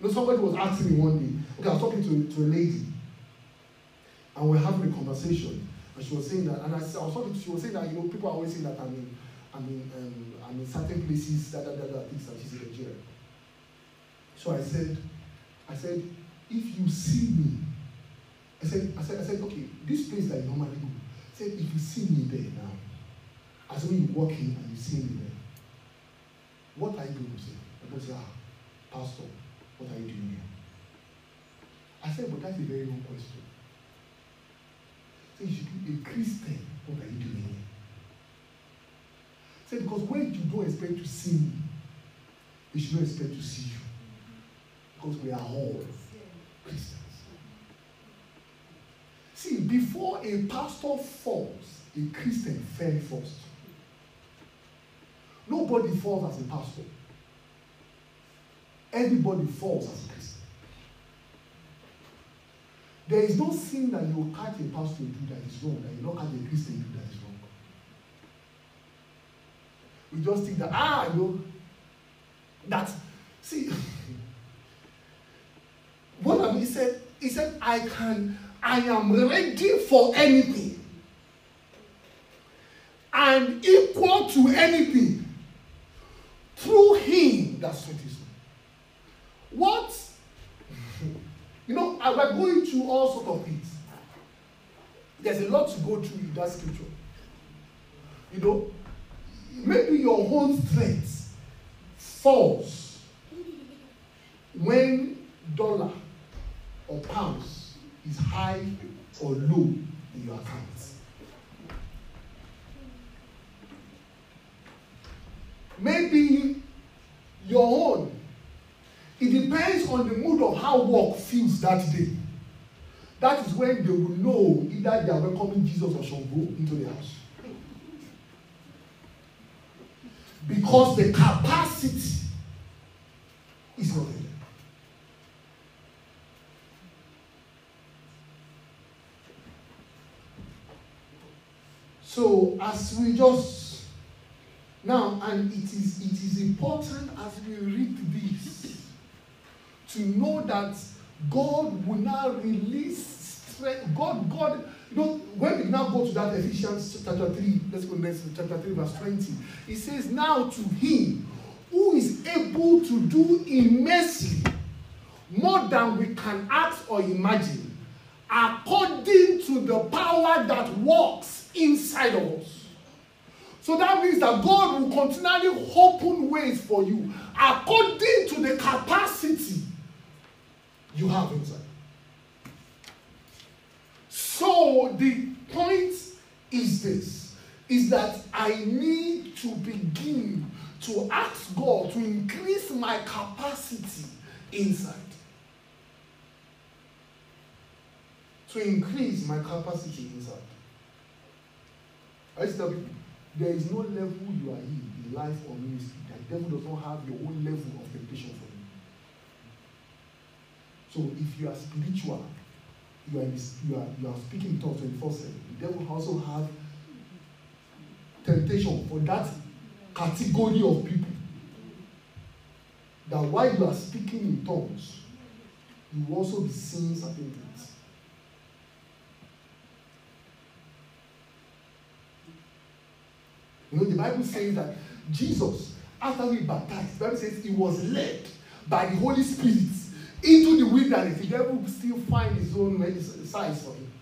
You know, somebody was asking me one day, okay, I was talking to, to a lady, and we are having a conversation, and she was saying that, and I, I was talking, she was saying that, you know, people are always saying that I'm in, I'm in, um, I'm in certain places, that, that, that, that, things that she's in Nigeria. So I said, I said, if you see me, I said, I said, I said, okay, this place that you normally go, I said, if you see me there now, as when you walk in and you see me there, what are you going to say? I'm going ah, Pastor, what are you doing here? I said, but that's a very wrong question. Say, you should be a Christian. What are you doing here? Say, because when you don't expect to see me, you should not expect to see you. Because we are all Christians. See, before a pastor falls, a Christian fell first. Nobody falls as a pastor. Everybody falls as a Christian. There is no sin that you will catch a pastor do that is wrong, that you not catch a Christian do that is wrong. We just think that, ah, you know, that, see, what I mean, he said, he said, I can, I am ready for anything and equal to anything through him that strengthens me. What? You know, we're going through all sorts of things. There's a lot to go through in that scripture. You know, maybe your own strength falls when dollar or pounds is high or low in your account. Maybe your own. It depends on the mood of how work feels that day. That is when they will know either they are welcoming Jesus or Shango into the house. Because the capacity is not there. So as we just now, and it is it is important as we read this to know that God will now release strength. God, God, you know, when we now go to that Ephesians chapter 3, let's go next chapter 3, verse 20. It says, Now to him who is able to do immensely more than we can ask or imagine, according to the power that works inside of us. So that means that God will continually open ways for you according to the capacity you have inside. So the point is this is that I need to begin to ask God to increase my capacity inside. To increase my capacity inside. I tell people, there is no level you are in in life or ministry the devil does not have your own level of temptation for you. So if you are spiritual, you are, you are, you are speaking tongues 24 7, the devil also have temptation for that category of people. That while you are speaking in tongues, you also be seeing certain things. You know, the Bible says that Jesus, after we baptized, the Bible says he was led by the Holy Spirit into the wilderness. The devil still find his own size for him.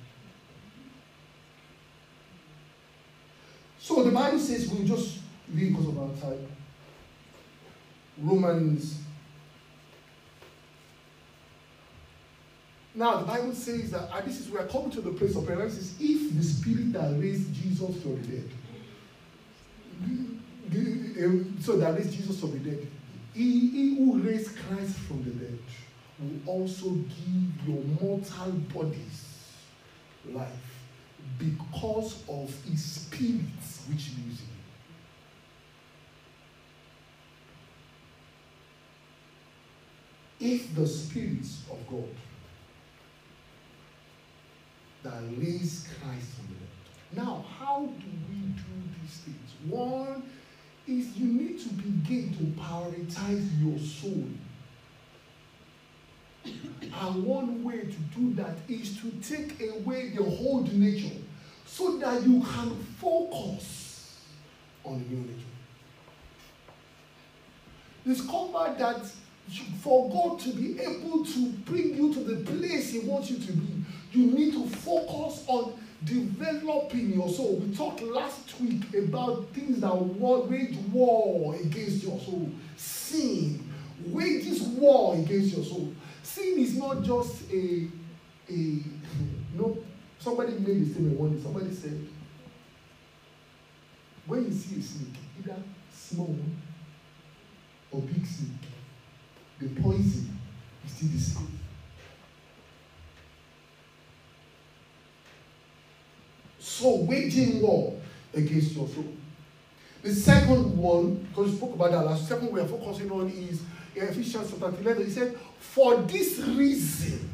So the Bible says, we'll just read because of our time. Romans. Now the Bible says that and this is we are coming to the place of prayer. Says, if the spirit that raised Jesus from the dead, Um, so that raised Jesus from the dead, he, he who raised Christ from the dead will also give your mortal bodies life because of his spirit which lives in you. If the spirit of God that raised Christ from the dead. Now, how do we do these things? One is you need to begin to prioritize your soul. And one way to do that is to take away the old nature so that you can focus on the new nature. Discover that for God to be able to bring you to the place He wants you to be, you need to focus on developing your soul. We talked last week about things that wage war against your soul. Sin wages war against your soul. Sin is not just a a you know somebody made a statement one day. Somebody said, when you see a snake, either small or big snake, the poison is still the same. So waging war against your soul. The second one, because we spoke about that last, second we are focusing on is Ephesians chapter 11. He said, For this reason,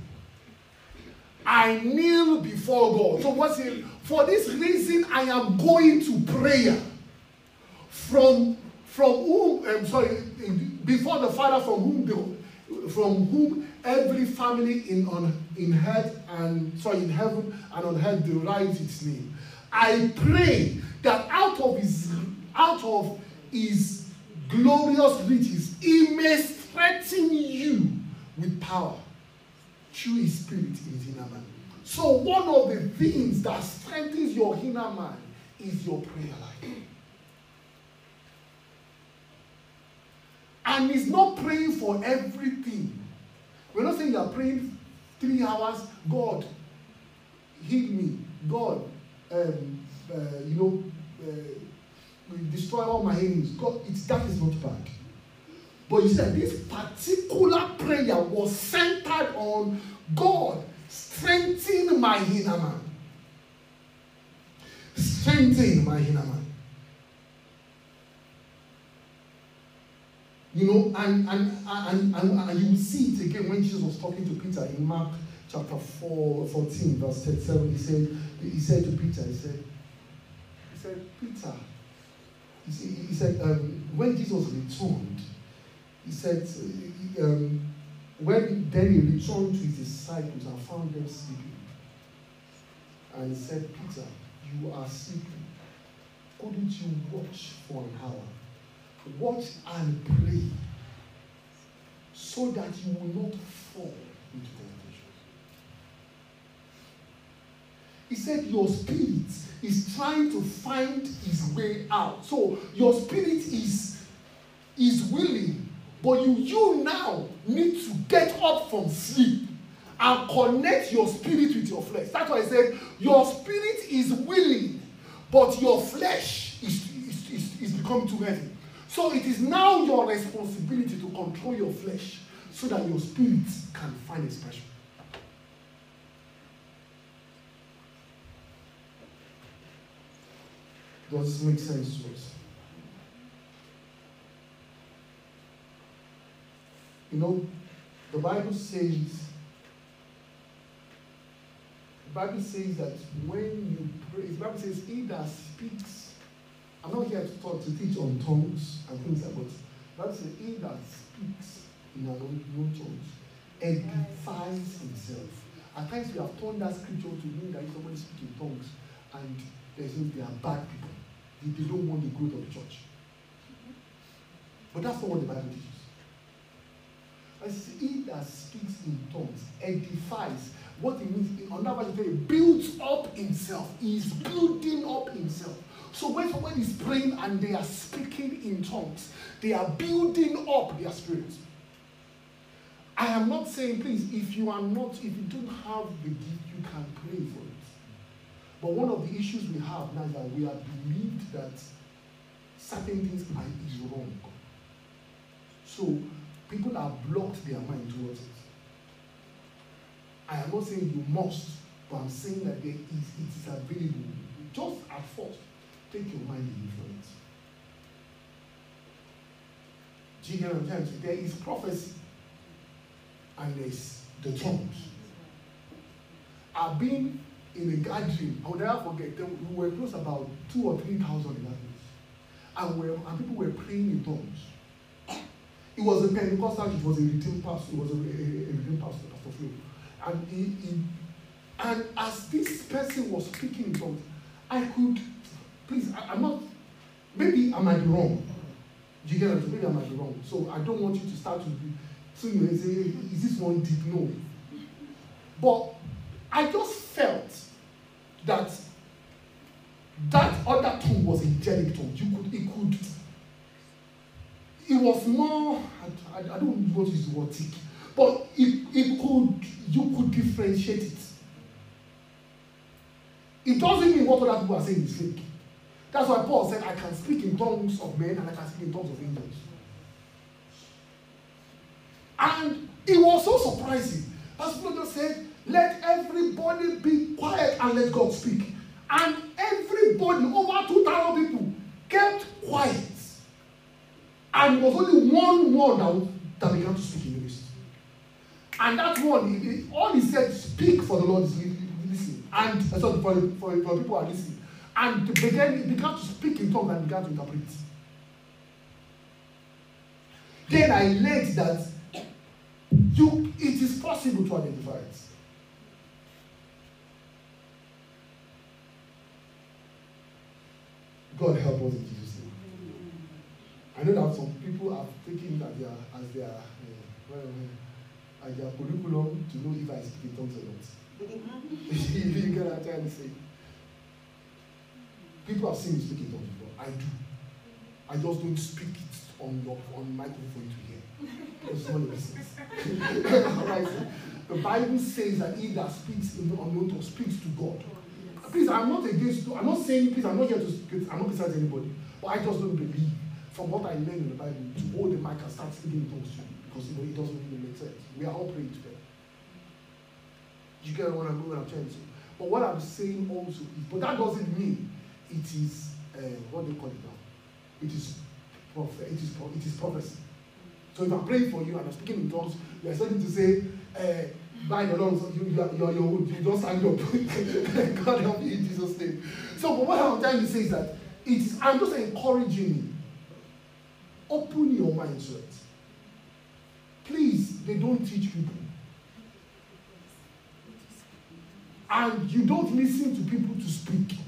I kneel before God. So what's it? For this reason, I am going to prayer. From from whom, I'm sorry, before the Father, from whom the, from whom every family in on in heaven and sorry in heaven and on earth derives its name. I pray that out of his out of his glorious riches, he may strengthen you with power through his spirit in his inner man. So one of the things that strengthens your inner man is your prayer life. And he's not praying for everything. We're not saying you are praying three hours, God, heal me. God, um, uh, you know, uh, destroy all my enemies. God, it's, that is not bad. But you see this particular prayer was centered on God strengthen my inner man. Strengthen my inner man. You know, and, and, and, and, you see it again when Jesus was talking to Peter in Mark chapter 4, 14, verse 37. He said, he said to Peter, he said, he said, Peter, he said, he said um, when Jesus returned, he said, um, when then he returned to his disciples and found them sleeping. And he said, Peter, you are sleeping. Couldn't you watch for an hour? Watch and pray so that you will not fall into. He said, Your spirit is trying to find his way out. So your spirit is, is willing, but you, you now need to get up from sleep and connect your spirit with your flesh. That's why I said your spirit is willing, but your flesh is, is, is, is become too heavy. So it is now your responsibility to control your flesh so that your spirit can find expression. Does make sense to us? You know, the Bible says the Bible says that when you pray, the Bible says, He that speaks I'm not here to talk to teach on tongues and things like that, the he that speaks in our own tongues edifies himself. At times we have turned that scripture to mean that somebody speaks in tongues and there's no, they are bad people. They, they don't want the growth of the church. But that's not what the Bible teaches. As he that speaks in tongues edifies. What it means, in another way, builds up himself. He is building up himself. So when someone is praying and they are speaking in tongues, they are building up their spirit. I am not saying, please, if you are not, if you don't have the gift, you can pray for. But one of the issues we have now is that we have believed that certain things are is wrong. So people have blocked their mind towards it. I am not saying you must, but I'm saying that there is, it is available. Just at first, take your mind away from it. Do you? There is prophecy and there's the tongues. I've been in a gathering, I will never forget, we were close about two or three thousand in that place. And, we and people were praying in tongues. It was a Pentecostal, it was a redeemed pastor, it was a, a, a pastor, Pastor Phil. And he, he, and as this person was speaking in tongues, I could, please, I, I'm not, maybe I might be wrong. You get it? Maybe I might be wrong. So I don't want you to start to be, so you may say, is this one deep? No. But I just felt that that other tongue was angelic tongue. You could, it could, it was more, I, I, I don't want to use the word thick, but it, it could, you could differentiate it. It doesn't mean what other people are saying is fake. That's why Paul said, I can speak in tongues of men and I can speak in tongues of angels. And it was so surprising. As Paul just said, let everybody be quiet and let God speak. And everybody, over 2,000 people, kept quiet. And it was only one one that, that began to speak in English. And that one, he, he, all he said, speak for the Lord is listening. And uh, sorry, for, for, for people are listening. And began, he began to speak in tongues and began to interpret. Then I learned that you, it is possible to identify it. God help us in Jesus' name. I know that some people have taken that their, as their, uh, well, uh, as their curriculum to know if I speak in tongues or not. you get what I'm trying to say? People have seen me speak in tongues before. I do. I just don't speak it on your on microphone for you to hear. It's not business. the Bible says that he that speaks in the unknown tongue speaks to God. Please, I'm not against, I'm not saying, please, I'm not here to, I'm not criticizing anybody, but I just don't believe from what I learned in the Bible to hold the mic and start speaking in tongues to you because you know, it doesn't really make sense. We are all praying together. You get what I'm, what I'm trying to say? But what I'm saying also is, but that doesn't mean it is, uh, what you call it now? It is, it is, it is prophecy. So if I'm praying for you and I'm speaking in tongues, you're starting to say, uh, by the Lord, you, you, you, you, you just stand up. God help you in Jesus' name. So, but what I'm trying to say is that it is, I'm just encouraging you. Open your mind to it. Please, they don't teach people. And you don't listen to people to speak.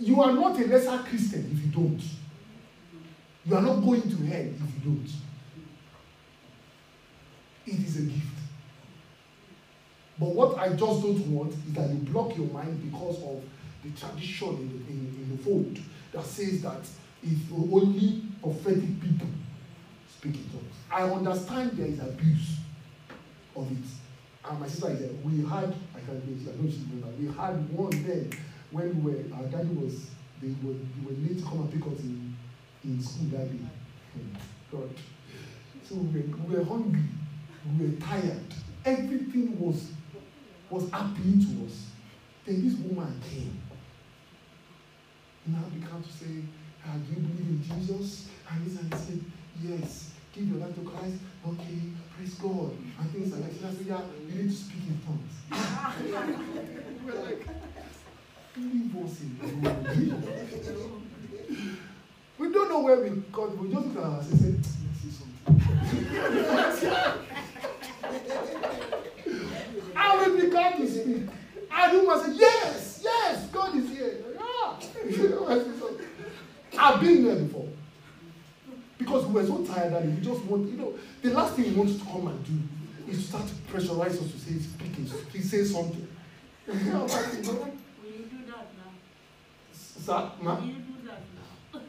You are not a lesser Christian if you don't. You are not going to hell if you don't. It is a gift. But what I just don't want is that you block your mind because of the tradition in in, in the fold that says that it's only prophetic people speak in tongues. I understand there is abuse of it. And my sister is there. We had, I can't remember, I she's remember, we had one then when we were, our daddy was, they were, they were late to come and pick us in, in school that day. Hmm. God. So we were, we were hungry we were tired. Everything was was happening to us. Then this woman came. Now began to say, ah, Do you believe in Jesus? And this and said, Yes. Give your life to Christ. Okay, praise God. And things like that. Said, Yeah, you need to speak in tongues. we were like, leave us We don't know where we got. We just looked at said, Let's see something. And we began to. And you must say, Yes, yes, God is here. Yeah. I've been there before. Because we were so tired that we just want, you know, the last thing we want to come and do is to start to pressurize us to say, speak, please say something. Will you do that now? Sir, ma? You do that now.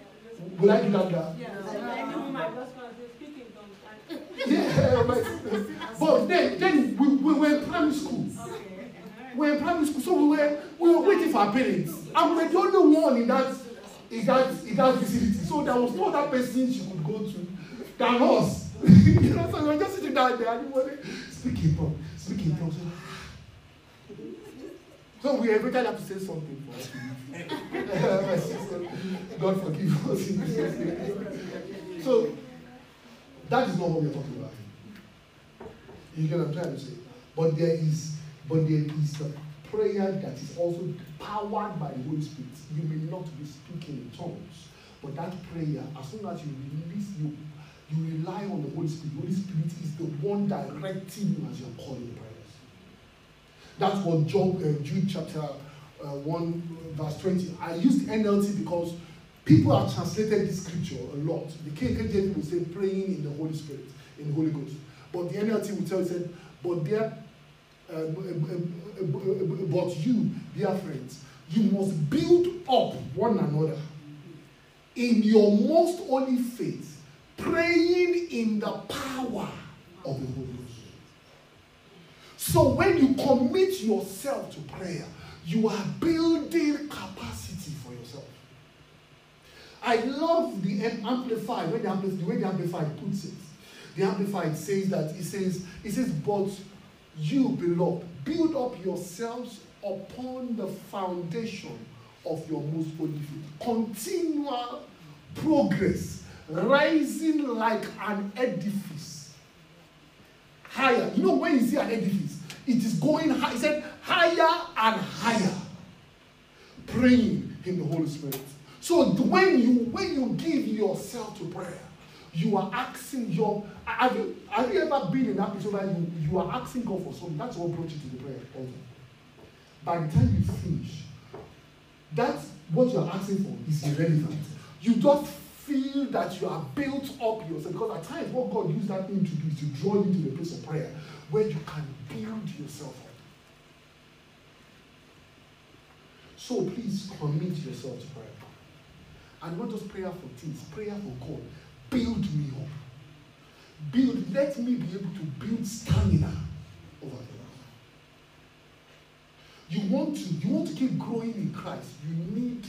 Will I do that now? Yeah, I do my husband say speaking tongues. Yeah, but, but then, then we, we were in primary school. Were in primary school, so we were, we were waiting for our parents. And we were the only one in that, in that, in that vicinity. So there was no other person she could go to than us. you know, so we were just sitting down there and we were speaking tongues, speaking tongues. So we eventually have to say something for us. God forgive us. so that is not what we're talking about. You get what I'm trying to say? But there is, but there is a prayer that is also powered by the Holy Spirit. You may not be speaking in tongues, but that prayer, as soon as you release, you you rely on the Holy Spirit. The Holy Spirit is the one directing you as you're calling prayers. That's what Job, uh, Jude chapter uh, 1, verse 20. I used NLT because people have translated this scripture a lot. The KKJV will say praying in the Holy Spirit, in the Holy Ghost. But the NLT will tell you, said, but there, uh, but you, dear friends, you must build up one another in your most holy faith, praying in the power of the Holy Ghost. So when you commit yourself to prayer, you are building capacity for yourself. I love the amplified, when the amplified, the way the amplified puts it. The amplified says that it says, it says, but you, beloved, build up yourselves upon the foundation of your most holy faith. Continual progress, rising like an edifice. Higher. You know, when you see an edifice, it is going high. He said, higher and higher. Praying in the Holy Spirit. So when you when you give yourself to prayer, you are asking your have you have you ever been in that position where you, you are asking God for something? That's what brought you to the prayer altar. By the time you finish, that's what you are asking for is irrelevant. You just feel that you are built up yourself because at times what God used that thing to do is to draw you to the place of prayer where you can build yourself up. So please commit yourself to prayer. And not just prayer for things, prayer for God. Build me up. Build, let me be able to build stamina over the. You want to, you want to keep growing in Christ. You need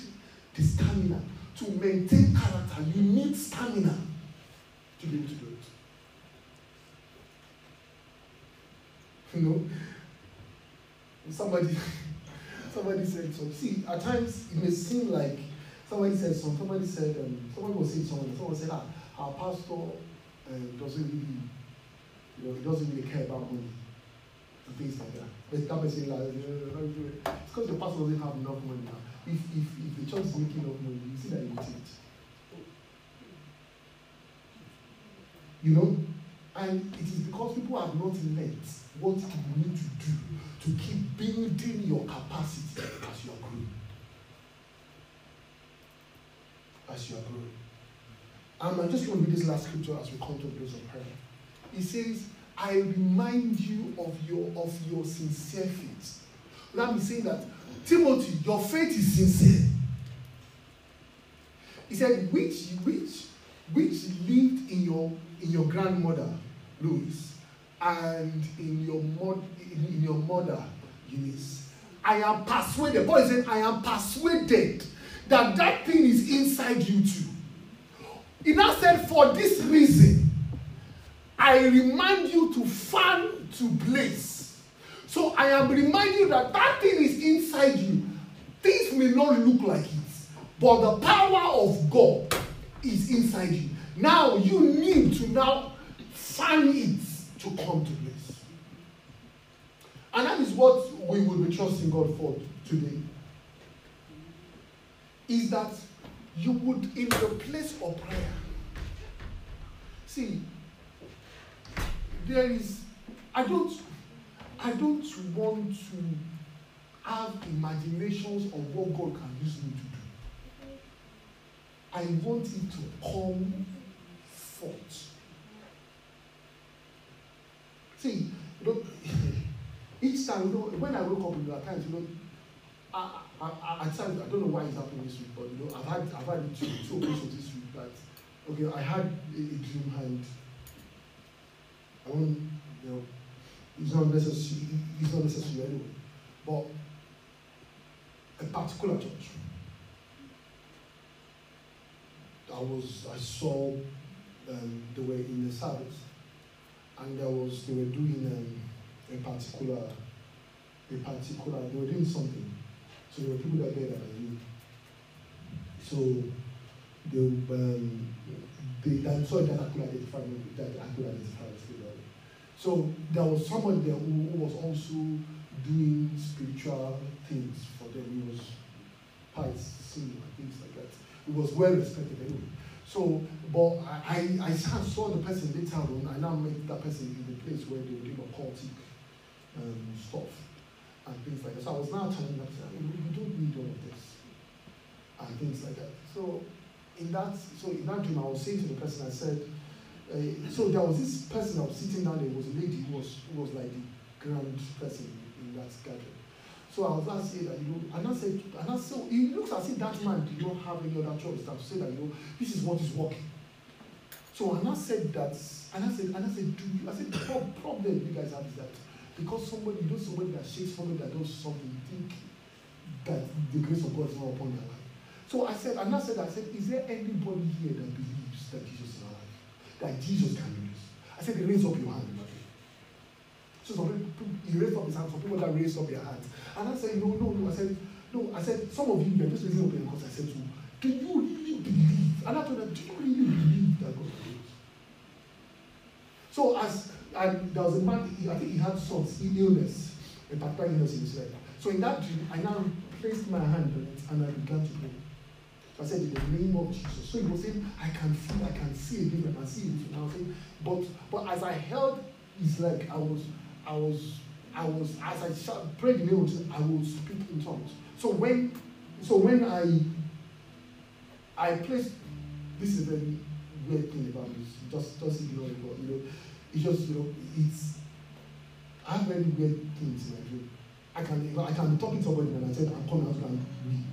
the stamina to maintain character. You need stamina to be able to do it. You know, somebody somebody said so. See, at times it may seem like somebody said something. Somebody said um, someone was saying something. Someone said, ah, our pastor um, doesn't really, you know, he doesn't really care about money and things like that. But that person like, uh, it's because the pastor doesn't have enough money now. If if if the church is making enough money, you see that you take it. You know, and it is because people have not learned what you need to do to keep building your capacity as you are growing. As you are growing. Um, I'm just going to read this last scripture as we come to a place of prayer. It says, I remind you of your of your sincere faith. Let me say that Timothy, your faith is sincere. He said, which which which lived in your in your grandmother, Louis, and in your mod in, in your mother, Eunice. I am persuaded. Paul said, I am persuaded that that thing is inside you too. He now said, for this reason, I remind you to fan to blaze. So I am reminding you that that thing is inside you. Things may not look like it, but the power of God is inside you. Now you need to now fan it to come to place. And that is what we will be trusting God for today. Is that you would, in the place of prayer, see, there is, I don't, I don't want to have imaginations of what God can use me to do. I want it to come forth. See, you know, each time, you know, when I wake up, in the times, you know, I, I, I, I don't know why it's happening this week, but you know, I've had, I've had two, two occasions this week that, okay, I had a, a dream and I want, you know, it's not necessary, it's not necessary anyway, but a particular church. I was, I saw um, they were in the service, and there was, they were doing um, a particular, a particular, they were doing something. So there were people that there that I knew. So they, um, they, that, sorry, that I could identify, that I could identify leader. So there was someone there who, was also doing spiritual things for them. He was quite senior, things like that. He was well respected anyway. So, but I, I, I saw the person later on. I now met that person in the place where they were doing occultic um, stuff and things like that. So I was now telling them, we don't need all of this and things like that. So in that, so in that dream, I was saying to the person, I said, uh, so there was this person that was sitting down there, was a lady who was, who was like the grand person in that gathering. So I was now saying that, you know, and I said, and I said, it looks as if that man did not have any other choice than to say that, you know, this is what is working. So and I said that, and I said, and I said, do you, I said, the problem you guys have is that because somebody, know, somebody that shakes, somebody that does something, think that the grace of God is not upon their life. So I said, and I said, I said, is there anybody here that believes that Jesus is alive? That Jesus can do this? I said, raise up your hand. So some people, he raised up his hand, some people that raised up their hands. And I said, no, no, no. I said, no, I said, some of you, you're just raising up your hands. I said, so, do you really believe? And I told them, do you really believe that God this? So as and there was a man, I think he had some illness, a particular illness in his leg. So in that dream, I now placed my hand on it and I began to pray. I said, in the name of Jesus. So he was saying, I can feel, I can see again, I can see it. And I was saying, but but as I held his leg, I was, I was, I was, as I prayed the name of Jesus, I would speak in tongues. So when, so when I, I placed, this is a very weird thing about this. Just, just ignore it, but you know, it's just, you know, it's, I have very weird things in my dream. I can, I can be talking to somebody and I said, I'm coming out and read.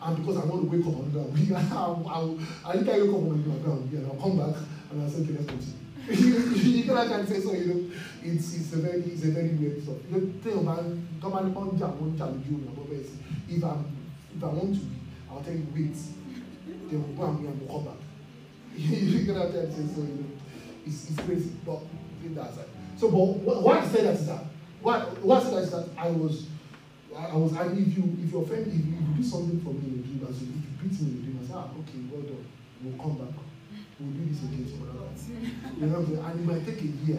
And because I want to wake up and go read, I'll, I'll, I think I wake up and go and read, and I'll come back and I'll say, okay, let's continue. you can I can say so, you know, it's, it's a very, it's a very weird stuff. You know, thing about, come on, come on, come on, if I'm, if I want to read, I'll tell you, wait, then we'll go and we'll come back. you can I say so, you know, it's, it's crazy, but that's it. So, but why I say that is that, why, why I say that is that I was, I was, I, if you, if you offend, if you, do something for me in a dream, as if you beat me in a dream, I say, ah, okay, well done, we'll come back, we'll do this again tomorrow. You know, and it might take a year.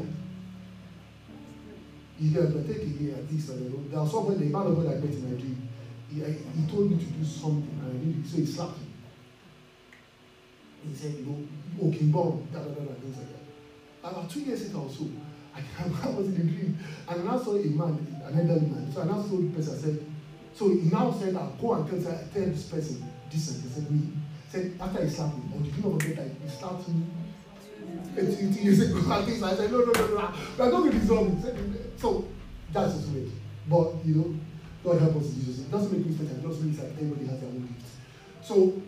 You get, it might take a year at least. Know, there was somebody, the man of God I met in my dream, he, he told me to do something, and I did it, so he slapped me. He said, you know, okay, bomb, da da da da, things like that. About two years later or so, I, I was in a dream, and I now saw a man, an elderly man. So I now saw the person. I said, so he now said, I'll go and tell, tell this person this and he said, me. Said after he slapped me, or did you not forget that he slapped me 18 years ago and things. I said, no, no, no, no, we are going to resolve it. So that's just weird. But you know, God help us Jesus. It doesn't make special, it just means that everybody has their own gifts. So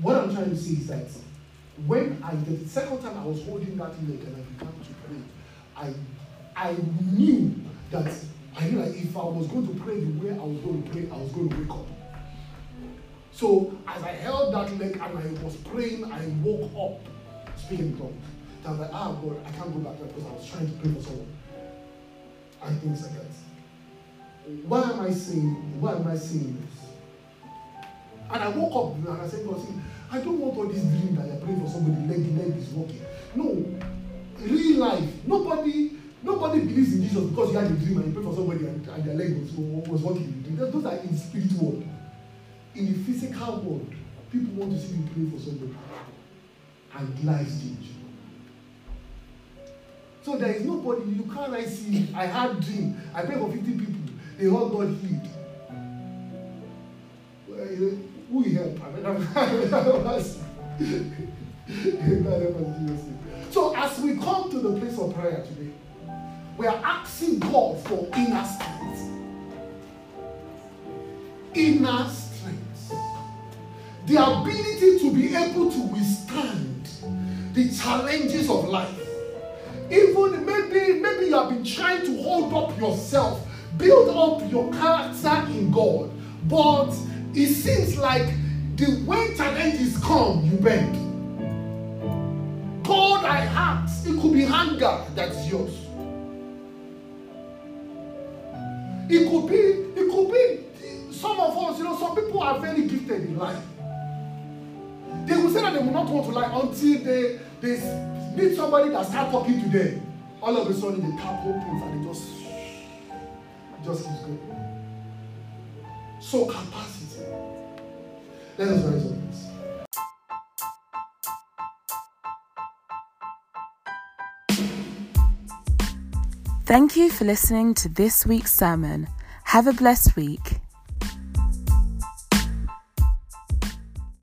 what I'm trying to say is that when I the second time I was holding that leg and I began to pray, I I knew that I knew that if I was going to pray the way I was going to pray, I was going to wake up. So as I held that leg and I was praying, I woke up speaking in tongues. I was like, ah God, I can't go back there because I was trying to pray for someone. And things like that. Why am I saying why am I saying this? And I woke up and I said, God, see, I don't want all this dream that you're praying for somebody, leg, leg is working. No. Real life. Nobody nobody believes in Jesus because you had a dream and you pray for somebody and, and their leg was, was working. Those are in spirit world. In the physical world, people want to see you pray for somebody. And lives change. So there is nobody, you can't I see, I had dream, I pray for 50 people, they all got healed. Well, who help? So as we come to the place of prayer today, we are asking God for inner strength. Inner strength. the ability to be able to withstand the challenges of life. Even maybe, maybe you have been trying to hold up yourself, build up your character in God, but it seems like the when challenges come, you bend. God, I ask. It could be hunger that's yours. It could be, it could be some of us, you know, some people are very gifted in life. They will say that they will not want to lie until they they meet somebody that start talking to them. All of a sudden they tap opens and they just just keeps going. So capacity. Let us rise this. Thank you for listening to this week's sermon. Have a blessed week.